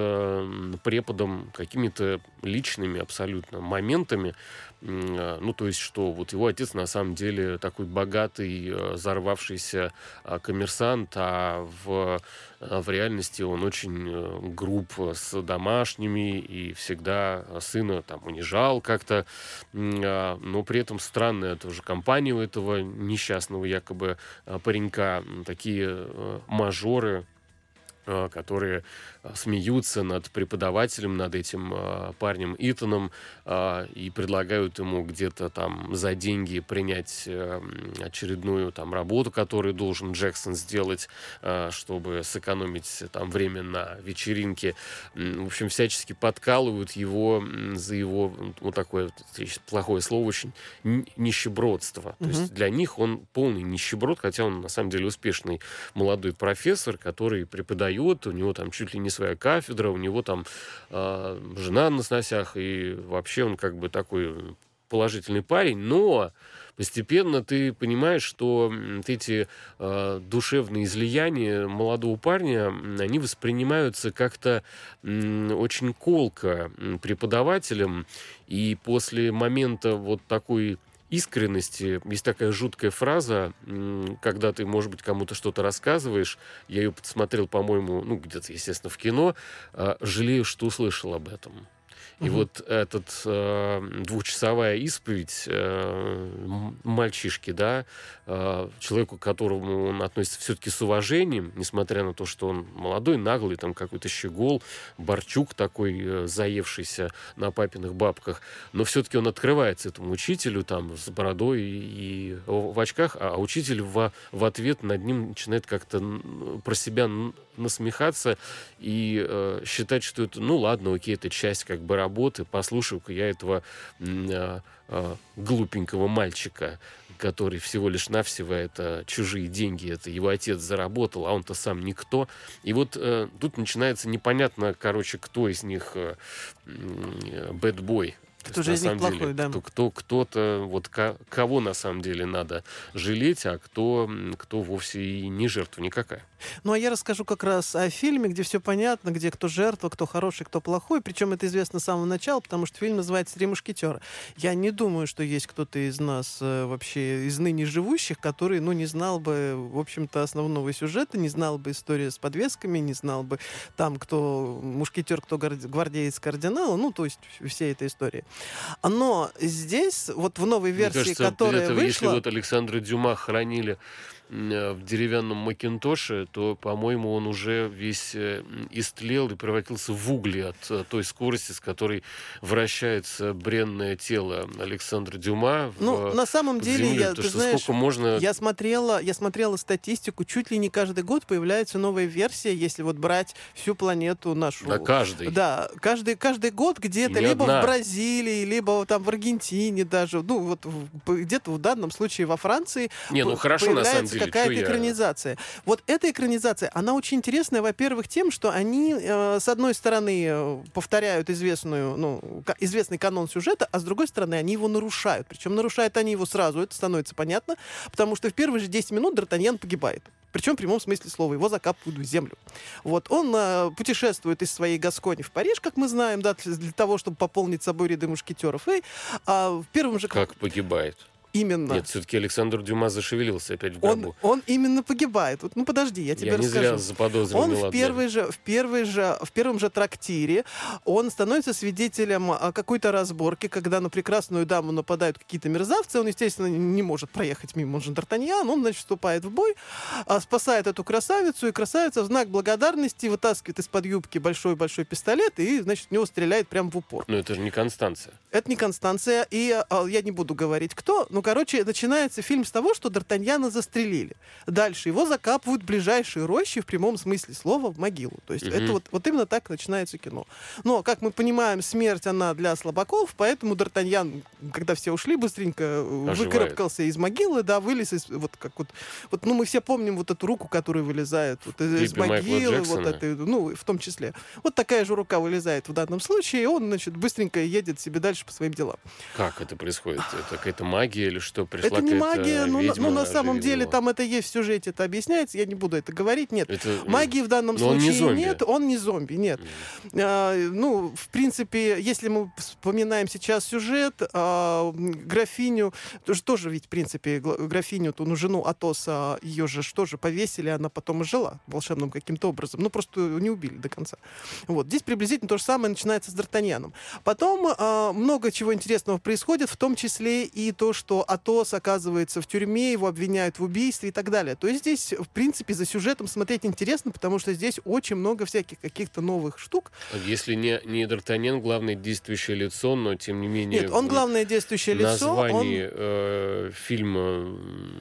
Speaker 2: преподом какими-то личными абсолютно моментами, а, ну, то есть, что вот его отец на самом деле такой богатый, а, взорвавшийся а, коммерсант, а в, в реальности он очень э, груб с домашними и всегда сына там унижал как-то, но при этом странная тоже компания у этого несчастного якобы паренька, такие э, мажоры, которые смеются над преподавателем, над этим э, парнем Итаном э, и предлагают ему где-то там за деньги принять э, очередную там работу, которую должен Джексон сделать, э, чтобы сэкономить там время на вечеринке. В общем, всячески подкалывают его за его вот такое плохое слово очень нищебродство. То есть для них он полный нищеброд, хотя он на самом деле успешный молодой профессор, который преподает, у него там чуть ли не своя кафедра, у него там э, жена на сносях, и вообще он как бы такой положительный парень, но постепенно ты понимаешь, что эти э, душевные излияния молодого парня, они воспринимаются как-то э, очень колко преподавателем, и после момента вот такой искренности. Есть такая жуткая фраза, когда ты, может быть, кому-то что-то рассказываешь. Я ее посмотрел, по-моему, ну, где-то, естественно, в кино. А, «Жалею, что услышал об этом». И угу. вот этот э, двухчасовая исповедь э, мальчишки, да, э, человеку, к которому он относится все-таки с уважением, несмотря на то, что он молодой, наглый, там какой-то щегол, Борчук такой э, заевшийся на папиных бабках, но все-таки он открывается этому учителю там с бородой и, и в очках, а учитель в, в ответ над ним начинает как-то про себя насмехаться и э, считать, что это, ну ладно, окей, это часть как бы работы, послушаю-ка я этого э, э, глупенького мальчика, который всего лишь навсего это чужие деньги, это его отец заработал, а он-то сам никто. И вот э, тут начинается непонятно, короче, кто из них э, бэтбой,
Speaker 3: кто же из них плохой,
Speaker 2: деле,
Speaker 3: да.
Speaker 2: Кто, кто, кто-то, вот ко, кого на самом деле надо жалеть, а кто, кто вовсе и не жертва никакая.
Speaker 3: Ну, а я расскажу как раз о фильме, где все понятно, где кто жертва, кто хороший, кто плохой. Причем это известно с самого начала, потому что фильм называется «Три мушкетера». Я не думаю, что есть кто-то из нас э, вообще, из ныне живущих, который, ну, не знал бы, в общем-то, основного сюжета, не знал бы истории с подвесками, не знал бы там, кто мушкетер, кто гвардеец кардинала, ну, то есть вся эта история. Но здесь, вот в новой версии,
Speaker 2: Мне кажется,
Speaker 3: которая
Speaker 2: это,
Speaker 3: вышла...
Speaker 2: Если вот Александра Дюма хранили в деревянном Макинтоше, то, по-моему, он уже весь э, истлел и превратился в угли от э, той скорости, с которой вращается бренное тело Александра Дюма.
Speaker 3: Ну, в, на самом деле,
Speaker 2: землю,
Speaker 3: я,
Speaker 2: то,
Speaker 3: ты знаешь,
Speaker 2: можно...
Speaker 3: я, смотрела, я смотрела статистику, чуть ли не каждый год появляется новая версия, если вот брать всю планету нашу.
Speaker 2: Да, каждый.
Speaker 3: Да, каждый, каждый год где-то, либо одна. в Бразилии, либо там в Аргентине даже, ну вот где-то в данном случае во Франции.
Speaker 2: Не, ну хорошо, на самом деле
Speaker 3: какая-то экранизация. Я... Вот эта экранизация, она очень интересная, во-первых, тем, что они, э, с одной стороны, э, повторяют известную, ну, известный канон сюжета, а с другой стороны, они его нарушают. Причем нарушают они его сразу, это становится понятно, потому что в первые же 10 минут Д'Артаньян погибает. Причем в прямом смысле слова. Его закапывают в землю. Вот. Он э, путешествует из своей Гаскони в Париж, как мы знаем, да, для того, чтобы пополнить собой ряды мушкетеров. И а, в первом же...
Speaker 2: Как погибает?
Speaker 3: Именно.
Speaker 2: Нет, все-таки Александр Дюма зашевелился опять в гробу.
Speaker 3: Он, он именно погибает. Вот, ну подожди, я тебе
Speaker 2: я
Speaker 3: расскажу.
Speaker 2: не зря заподозрил
Speaker 3: Он в, первой же, в, первой же, в первом же трактире он становится свидетелем а, какой-то разборки, когда на прекрасную даму нападают какие-то мерзавцы. Он, естественно, не может проехать мимо. Он же Д'Артаньян. Он, значит, вступает в бой, а, спасает эту красавицу, и красавица в знак благодарности вытаскивает из-под юбки большой-большой пистолет и, значит, в него стреляет прямо в упор.
Speaker 2: Но это же не Констанция.
Speaker 3: Это не Констанция, и а, я не буду говорить кто, но Ну, короче, начинается фильм с того, что Д'Артаньяна застрелили. Дальше его закапывают в ближайшие рощи в прямом смысле слова в могилу. То есть
Speaker 2: Мгм.
Speaker 3: это вот, вот именно так начинается кино. Но, как мы понимаем, смерть, она для слабаков, поэтому Д'Артаньян, когда все ушли, быстренько э,
Speaker 2: Оживает.
Speaker 3: выкарабкался из могилы, да, вылез из, вот как вот, вот, ну, мы все помним вот эту руку, которая вылезает вот из, из могилы, вот
Speaker 2: Джексона.
Speaker 3: это, ну, в том числе. Вот такая же рука вылезает в данном случае, и он, значит, быстренько едет себе дальше по своим делам.
Speaker 2: Как это происходит? Это какая-то магия или что? Пришла
Speaker 3: это не магия, ну, на-
Speaker 2: ведьма,
Speaker 3: ну, на самом
Speaker 2: оживила
Speaker 3: деле
Speaker 2: его?
Speaker 3: там это есть в сюжете, это объясняется, я не буду это говорить, нет.
Speaker 2: Это, м,
Speaker 3: Магии в данном
Speaker 2: но он не
Speaker 3: случае
Speaker 2: зомби.
Speaker 3: нет, он не зомби, нет. А, ну, в принципе, если мы вспоминаем сейчас сюжет, а, графиню, тоже, тоже ведь, в принципе, графиню, ту, ну, жену Атоса, ее же ж тоже повесили, она потом и жила волшебным каким-то образом. Ну, просто не убили до конца. Вот. Здесь приблизительно то же самое начинается с Д'Артаньяном. Потом а, много чего интересного происходит, в том числе и то, что Атос оказывается в тюрьме, его обвиняют в убийстве и так далее. То есть здесь, в принципе, за сюжетом смотреть интересно, потому что здесь очень много всяких каких-то новых штук.
Speaker 2: Если не, не Д'Артаньян главное действующее лицо, но тем не менее...
Speaker 3: Нет, он главное действующее лицо. он-
Speaker 2: названии э, фильма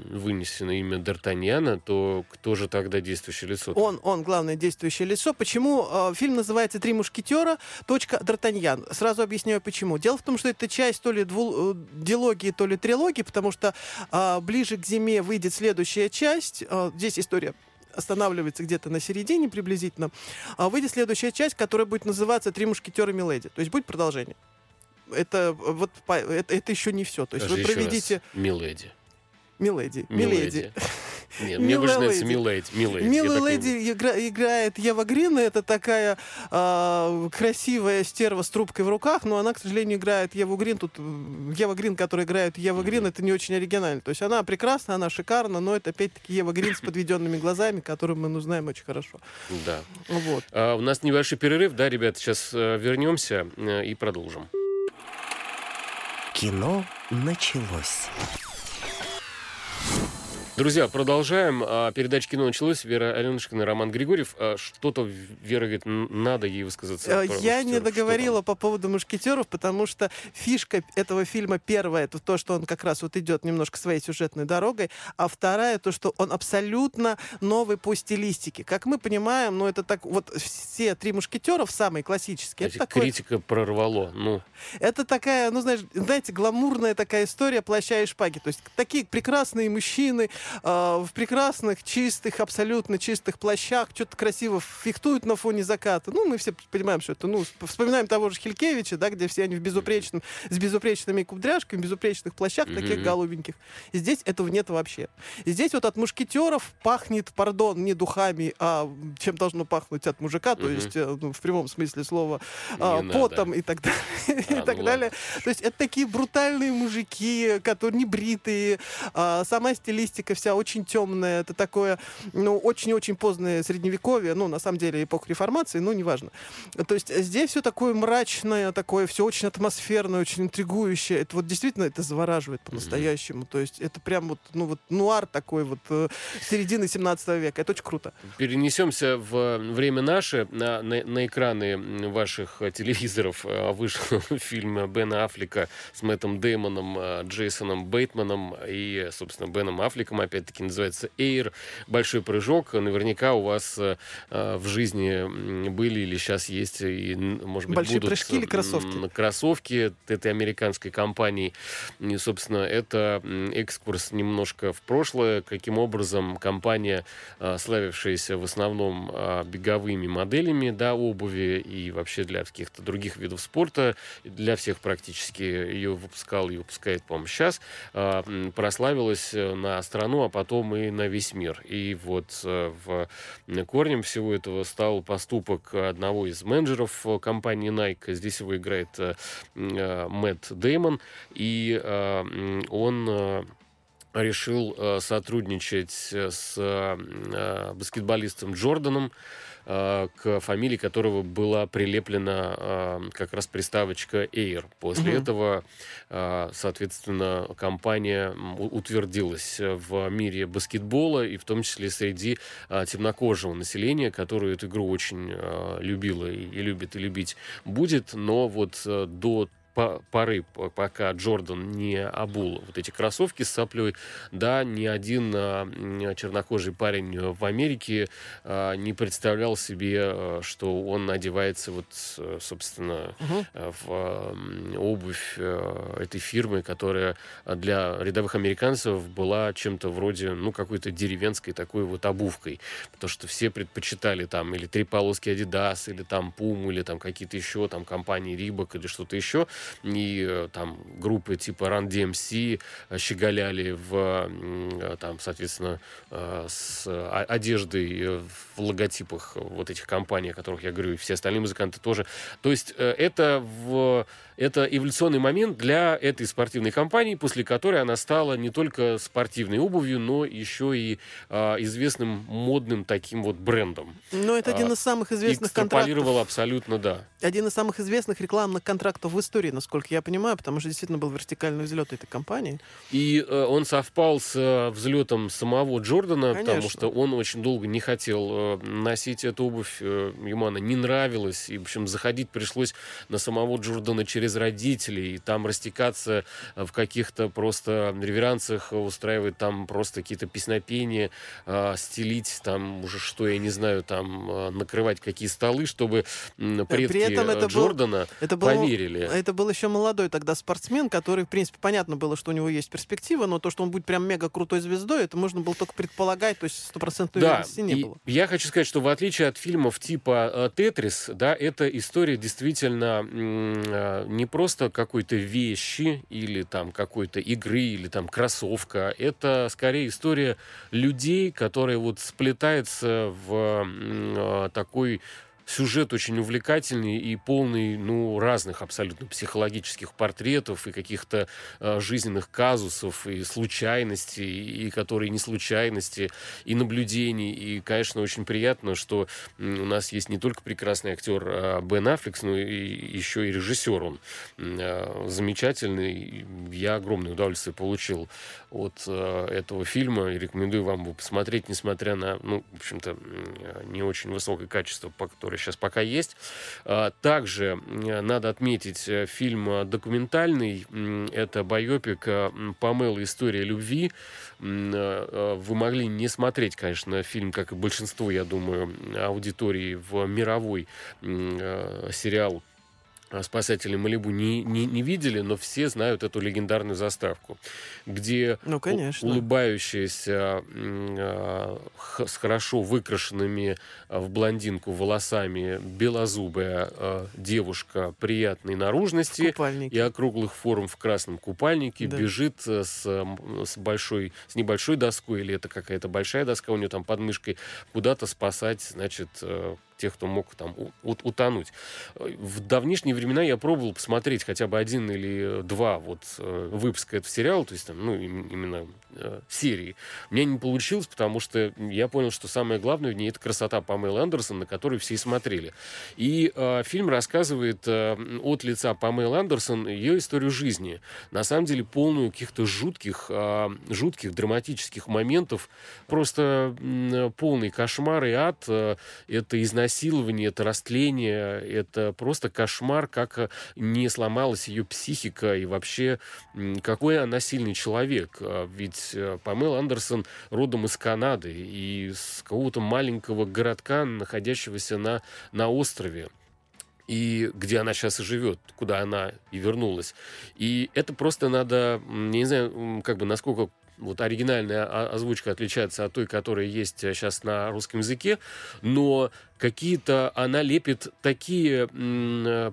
Speaker 2: вынесено имя Д'Артаньяна, то кто же тогда действующее лицо?
Speaker 3: Он, он главное действующее лицо. Почему э, фильм называется «Три мушкетера. Точка Д'Артаньян». Сразу объясняю, почему. Дело в том, что это часть то ли дву, э, дилогии, то ли трилогии, потому что э, ближе к зиме выйдет следующая часть. Э, здесь история останавливается где-то на середине приблизительно. А выйдет следующая часть, которая будет называться «Три мушкетера Миледи». То есть будет продолжение. Это, э, вот, по- это, это еще не все. То есть
Speaker 2: Скажи
Speaker 3: вы
Speaker 2: еще раз.
Speaker 3: проведите...
Speaker 2: Миледи.
Speaker 3: Миледи. Миледи.
Speaker 2: Нет, мне
Speaker 3: Милая
Speaker 2: вычинается
Speaker 3: леди.
Speaker 2: Миледи.
Speaker 3: Милая леди игра- играет Ева Грин. Это такая а, красивая стерва с трубкой в руках, но она, к сожалению, играет Еву Грин. Тут Ева Грин, которая играет Ева Грин, это не очень оригинально. То есть она прекрасна, она шикарна, но это опять-таки Ева Грин с подведенными глазами, которую мы ну, знаем очень хорошо.
Speaker 2: Да.
Speaker 3: Вот.
Speaker 2: А, у нас небольшой перерыв, да, ребят, сейчас э, вернемся э, и продолжим.
Speaker 1: Кино началось.
Speaker 2: Друзья, продолжаем. А, Передача «Кино» началось. Вера Аленушкина Роман Григорьев. А, Что-то Вера говорит, надо ей высказаться.
Speaker 3: Э, Я не договорила по поводу мушкетеров, потому что фишка этого фильма первая это то, что он как раз вот идет немножко своей сюжетной дорогой, а вторая то, что он абсолютно новый по стилистике. Как мы понимаем, ну это так вот все три мушкетеров самые классические.
Speaker 2: там?
Speaker 3: Это, такой-
Speaker 2: Критика прорвало. Ну,
Speaker 3: это такая, ну знаешь, знаете, гламурная такая история плаща и шпаги. То есть такие прекрасные мужчины в прекрасных, чистых, абсолютно чистых плащах, что-то красиво фехтуют на фоне заката. Ну, мы все понимаем, что это, ну, сп- вспоминаем того же Хилькевича, да, где все они в безупречном, с безупречными кудряшками, в безупречных плащах, таких
Speaker 2: Мгм.
Speaker 3: голубеньких. И здесь этого нет вообще. И здесь вот от мушкетеров пахнет, пардон, не духами, а чем должно пахнуть от мужика, то
Speaker 2: Мгм.
Speaker 3: есть, э, ну, в прямом смысле слова, а, потом и так далее.
Speaker 2: А,
Speaker 3: и
Speaker 2: ну
Speaker 3: так
Speaker 2: ладно.
Speaker 3: далее. То есть это такие брутальные мужики, которые не бритые. а, сама стилистика вся очень темная. Это такое, ну, очень-очень позднее средневековье. Ну, на самом деле, эпоха реформации, ну, неважно. То есть здесь все такое мрачное, такое все очень атмосферное, очень интригующее. Это вот действительно это завораживает по-настоящему. То есть это прям вот, ну, вот нуар такой вот э, середины 17 века. Это очень круто.
Speaker 2: перенесемся в время наше. На, на, на экраны ваших э, телевизоров э, вышел фильм Бена Аффлека с Мэттом Деймоном, э, Джейсоном Бейтманом и, собственно, Беном Аффлеком. Опять-таки называется «Эйр». Большой прыжок. Наверняка у вас э, э, в жизни были или сейчас есть, и, может быть,
Speaker 3: Большие
Speaker 2: будут
Speaker 3: прыжки или кроссовки?
Speaker 2: кроссовки этой американской компании. И, собственно, это экскурс немножко в прошлое, каким образом компания, а, славившаяся в основном а, беговыми моделями да, обуви и вообще для каких-то других видов спорта, для всех практически ее выпускал и выпускает, по-моему, сейчас, а, прославилась э, на страну, а потом и на весь мир. И вот э, в корнем всего этого стал поступок одного из менеджеров э, компании Nike. Здесь его играет э, Мэтт Деймон, и он решил сотрудничать с баскетболистом Джорданом, к фамилии которого была прилеплена э, как раз приставочка Air. После
Speaker 3: Мгм.
Speaker 2: этого, э, соответственно, компания утвердилась в мире баскетбола и в том числе среди э, темнокожего населения, которое эту игру очень э, любило и, любит и любить будет, но вот э, до поры, пока Джордан не обул вот эти кроссовки с соплей, да, ни один а, чернокожий парень в Америке а, не представлял себе, а, что он одевается вот, собственно, угу. в обувь этой фирмы, которая для рядовых американцев была чем-то вроде, ну, какой-то деревенской такой вот обувкой. Потому что все предпочитали там или три полоски Adidas, или там Puma, или там какие-то еще там компании Reebok или что-то еще. И э, там группы типа Run DMC э, щеголяли в, э, там, соответственно, с одеждой в логотипах вот этих компаний, о которых я говорю, и все остальные музыканты тоже. То есть это в это эволюционный момент для этой спортивной компании, после которой она стала не только спортивной обувью, но еще и а, известным модным таким вот брендом.
Speaker 3: Ну, это один а, из самых известных контрактов.
Speaker 2: абсолютно, да.
Speaker 3: Один из самых известных рекламных контрактов в истории, насколько я понимаю, потому что действительно был вертикальный взлет этой компании.
Speaker 2: И э, он совпал с э, взлетом самого Джордана, Конечно. потому что он очень долго не хотел э, носить эту обувь, э, ему она не нравилась, и, в общем, заходить пришлось на самого Джордана через без родителей, там растекаться в каких-то просто реверансах, устраивать там просто какие-то песнопения, э, стелить там уже что, я не знаю, там э, накрывать какие столы, чтобы предки При этом это Джордана был, это был, поверили.
Speaker 3: Это был еще молодой тогда спортсмен, который, в принципе, понятно было, что у него есть перспектива, но то, что он будет прям мега крутой звездой, это можно было только предполагать, то есть стопроцентной да, уверенности не было.
Speaker 2: Я хочу сказать, что в отличие от фильмов типа э, «Тетрис», да, эта история действительно э, не просто какой-то вещи или там какой-то игры или там кроссовка. Это скорее история людей, которая вот сплетается в э, такой сюжет очень увлекательный и полный, ну, разных абсолютно психологических портретов и каких-то э, жизненных казусов и случайностей, и которые не случайности, и наблюдений. И, конечно, очень приятно, что у нас есть не только прекрасный актер э, Бен Аффлекс, но и еще и режиссер он э, замечательный. Я огромное удовольствие получил от э, этого фильма и рекомендую вам его посмотреть, несмотря на, ну, в общем-то, не очень высокое качество, по которое сейчас пока есть. А, также надо отметить э, фильм э, документальный. Это байопик э, Памела «История любви». Вы могли не смотреть, конечно, фильм, как и большинство, я думаю, аудитории в мировой сериал спасатели Малибу не, не, не видели, но все знают эту легендарную заставку, где
Speaker 3: ну, конечно.
Speaker 2: улыбающаяся э, с хорошо выкрашенными в блондинку волосами белозубая девушка приятной наружности и округлых форм в красном купальнике да. бежит с, с большой, с небольшой доской, или это какая-то большая доска у нее там под мышкой, куда-то спасать, значит, э, тех, кто мог там утонуть. В давнишние времена я пробовал посмотреть хотя бы один или два вот э, выпуска этого сериала, то есть там, ну, именно э, серии. У меня не получилось, потому что я понял, что самое главное в ней это красота Памелы Андерсон, на которую все смотрели. И э, фильм рассказывает э, от лица Памелы Андерсон ее историю жизни. На самом деле полную каких-то жутких, э, жутких драматических моментов. Просто э, полный кошмар и ад. Э, это изнасилование изнасилование, это растление, это просто кошмар, как не сломалась ее психика и вообще какой она сильный человек. А ведь э, Памела Андерсон родом из Канады и с какого-то маленького городка, находящегося на, на острове и где она сейчас и живет, куда она и вернулась. И это просто надо, не знаю, как бы насколько вот оригинальная озвучка отличается от той, которая есть сейчас на русском языке, но какие-то она лепит такие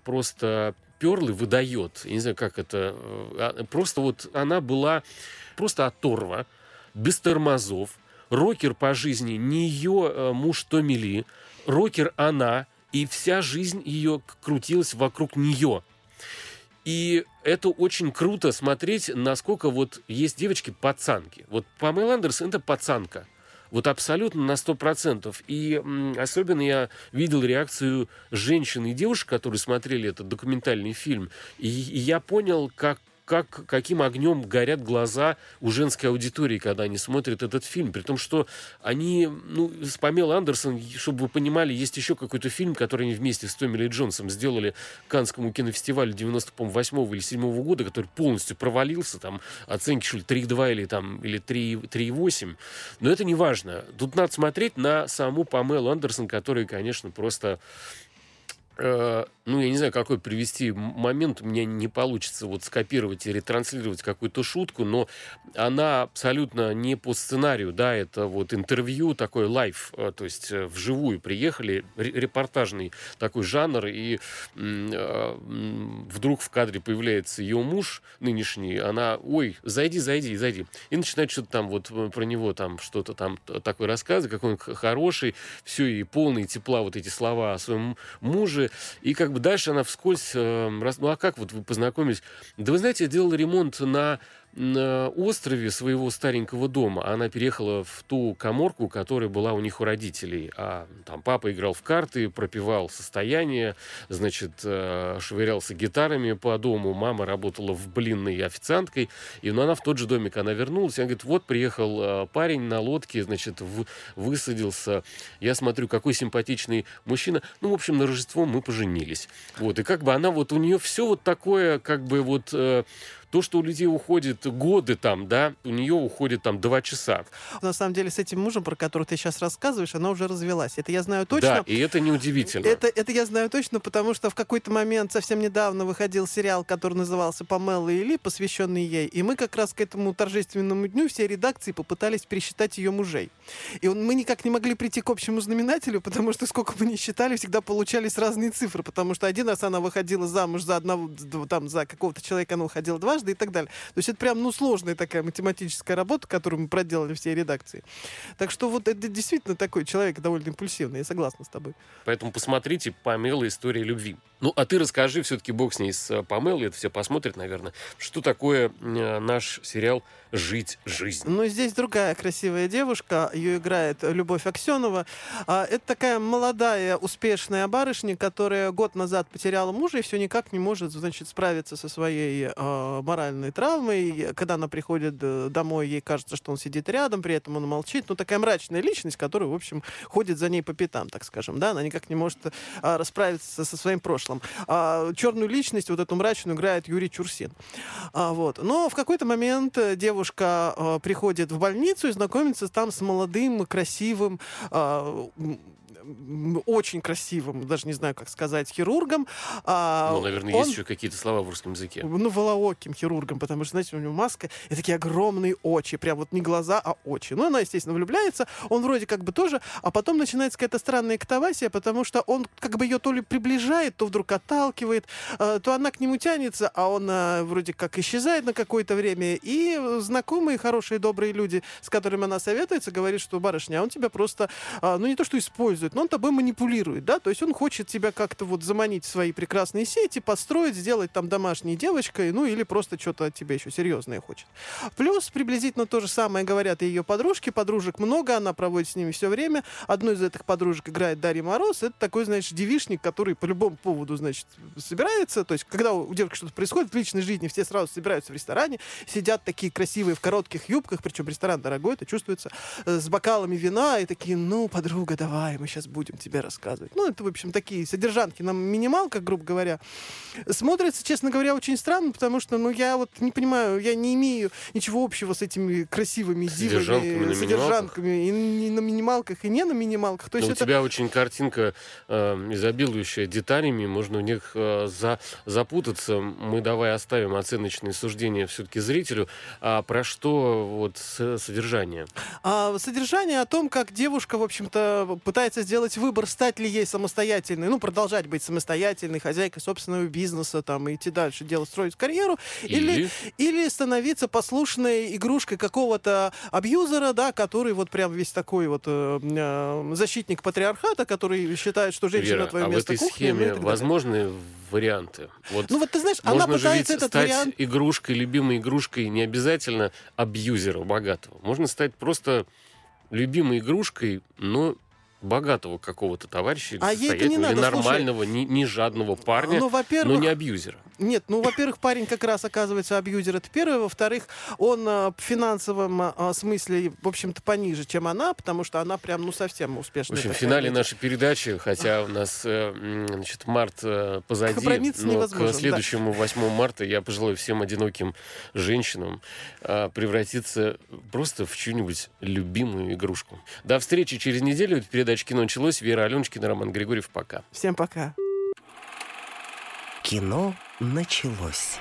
Speaker 2: просто перлы выдает. Я не знаю, как это. Э, а, просто вот она была просто оторва, без тормозов. Рокер по жизни не ее э, муж Томили. Рокер она, и вся жизнь ее крутилась вокруг нее. И это очень круто смотреть, насколько вот есть девочки-пацанки. Вот Памела Андерсон — это пацанка. Вот абсолютно на 100%. И особенно я видел реакцию женщин и девушек, которые смотрели этот документальный фильм. И, и я понял, как как, каким огнем горят глаза у женской аудитории, когда они смотрят этот фильм. При том, что они, ну, с Памел Андерсон, чтобы вы понимали, есть еще какой-то фильм, который они вместе с Томми Ли Джонсом сделали Канскому кинофестивалю 98 или 7 года, который полностью провалился, там оценки, что ли, 3,2 или, там, или 3,8. Но это не важно. Тут надо смотреть на саму Памелу Андерсон, которая, конечно, просто э, ну, я не знаю, какой привести момент, меня не получится вот скопировать и ретранслировать какую-то шутку, но она абсолютно не по сценарию, да, это вот интервью, такой live, э, то есть э, вживую приехали, репортажный такой жанр, и э, вдруг в кадре появляется ее муж нынешний, она, ой, зайди, зайди, зайди, и начинает что-то там вот про него там что-то там такое рассказывать, какой он хороший, все, и полные тепла вот эти слова о своем муже, и как бы дальше она вскользь... Э, раз, ну а как вот вы познакомились? Да вы знаете, я делал ремонт на на острове своего старенького дома. Она переехала в ту коморку, которая была у них у родителей. А там папа играл в карты, пропивал состояние, значит, э, швырялся гитарами по дому. Мама работала в блинной официанткой. И ну, она в тот же домик, она вернулась. Она говорит, вот приехал э, парень на лодке, значит, в, высадился. Я смотрю, какой симпатичный мужчина. Ну, в общем, на Рождество мы поженились. Вот, и как бы она вот, у нее все вот такое, как бы вот э, то, что у людей уходит годы там, да, у нее уходит там два часа.
Speaker 3: На самом деле с этим мужем, про которого ты сейчас рассказываешь, она уже развелась. Это я знаю точно.
Speaker 2: Да, и это неудивительно.
Speaker 3: Это, это я знаю точно, потому что в какой-то момент совсем недавно выходил сериал, который назывался «Памела и Ли», посвященный ей. И мы как раз к этому торжественному дню все редакции попытались пересчитать ее мужей. И он, мы никак не могли прийти к общему знаменателю, потому что сколько мы ни считали, всегда получались разные цифры. Потому что один раз она выходила замуж за одного, там, за какого-то человека она выходила дважды, дважды и так далее. То есть это прям, ну, сложная такая математическая работа, которую мы проделали все редакции. Так что вот это действительно такой человек довольно импульсивный, я согласна с тобой.
Speaker 2: Поэтому посмотрите «Памела. История любви». Ну, а ты расскажи, все-таки бог с ней, с э, Памелой, это все посмотрят, наверное, что такое э, наш сериал «Жить жизнь».
Speaker 3: Ну, здесь другая красивая девушка, ее играет Любовь Аксенова. А, это такая молодая, успешная барышня, которая год назад потеряла мужа и все никак не может, значит, справиться со своей э, моральной травмой. Когда она приходит э, домой, ей кажется, что он сидит рядом, при этом он молчит. Ну, такая мрачная личность, которая, в общем, ходит за ней по пятам, так скажем, да, она никак не может э, расправиться со своим прошлым. А, черную личность, вот эту мрачную, играет Юрий Чурсин. А, вот. Но в какой-то момент э, девушка а, приходит в больницу и знакомится там с молодым, красивым, а, очень красивым, даже не знаю, как сказать, хирургом.
Speaker 2: А, ну, наверное, он, есть еще какие-то слова в русском языке.
Speaker 3: Ну, волооким хирургом, потому что, знаете, у него маска и такие огромные очи, прям вот не глаза, а очи. Ну, она, естественно, влюбляется, он вроде как бы тоже, а потом начинается какая-то странная эктовасия, потому что он как бы ее то ли приближает, то вдруг отталкивает, а, то она к нему тянется, а он а, вроде как исчезает на какое-то время, и знакомые, хорошие, добрые люди, с которыми она советуется, говорят, что барышня, он тебя просто, а, ну, не то что использует, но он тобой манипулирует, да, то есть он хочет тебя как-то вот заманить в свои прекрасные сети, построить, сделать там домашней девочкой, ну или просто что-то от тебя еще серьезное хочет. Плюс приблизительно то же самое говорят и ее подружки, подружек много, она проводит с ними все время. Одну из этих подружек играет Дарья Мороз, это такой, значит, девишник, который по любому поводу, значит, собирается, то есть когда у девушки что-то происходит в личной жизни, все сразу собираются в ресторане, сидят такие красивые в коротких юбках, причем ресторан дорогой, это чувствуется, э, с бокалами вина и такие, ну, подруга, давай, мы сейчас сейчас будем тебе рассказывать. Ну, это, в общем, такие содержанки на минималках, грубо говоря. Смотрится, честно говоря, очень странно, потому что, ну, я вот не понимаю, я не имею ничего общего с этими красивыми дивами, содержанками и не на минималках, и не на минималках.
Speaker 2: То есть это... У тебя очень картинка э, изобилующая деталями, можно в них э, за, запутаться. Мы давай оставим оценочные суждения все-таки зрителю. А про что вот содержание?
Speaker 3: А, содержание о том, как девушка, в общем-то, пытается сделать сделать выбор, стать ли ей самостоятельной, ну, продолжать быть самостоятельной хозяйкой собственного бизнеса, там, идти дальше, делать, строить карьеру, или, или, или становиться послушной игрушкой какого-то абьюзера, да, который вот прям весь такой вот э, э, защитник патриархата, который считает, что женщина
Speaker 2: Вера,
Speaker 3: твое
Speaker 2: а
Speaker 3: место
Speaker 2: в этой
Speaker 3: кухне,
Speaker 2: схеме возможны варианты?
Speaker 3: Вот ну вот ты знаешь,
Speaker 2: можно
Speaker 3: она пытается этот
Speaker 2: стать
Speaker 3: вариант...
Speaker 2: игрушкой, любимой игрушкой не обязательно абьюзера богатого. Можно стать просто любимой игрушкой, но богатого какого-то товарища
Speaker 3: А ей не надо, слушай.
Speaker 2: нормального, не, не жадного парня,
Speaker 3: Ну,
Speaker 2: но
Speaker 3: во-первых,
Speaker 2: не абьюзера.
Speaker 3: Нет, ну, во-первых, парень как раз оказывается абьюзер, это первое. Во-вторых, он э, в финансовом э, смысле, в общем-то, пониже, чем она, потому что она прям, ну, совсем
Speaker 2: В
Speaker 3: успешная.
Speaker 2: общем, в финале нашей передачи, хотя у нас э, значит, март позади, но к
Speaker 3: да.
Speaker 2: следующему 8 марта я пожелаю всем одиноким женщинам превратиться просто в чью-нибудь любимую игрушку. До встречи через неделю. Передача «Кино началось». Вера Аленочкина, Роман Григорьев. Пока.
Speaker 3: Всем пока.
Speaker 1: Кино началось.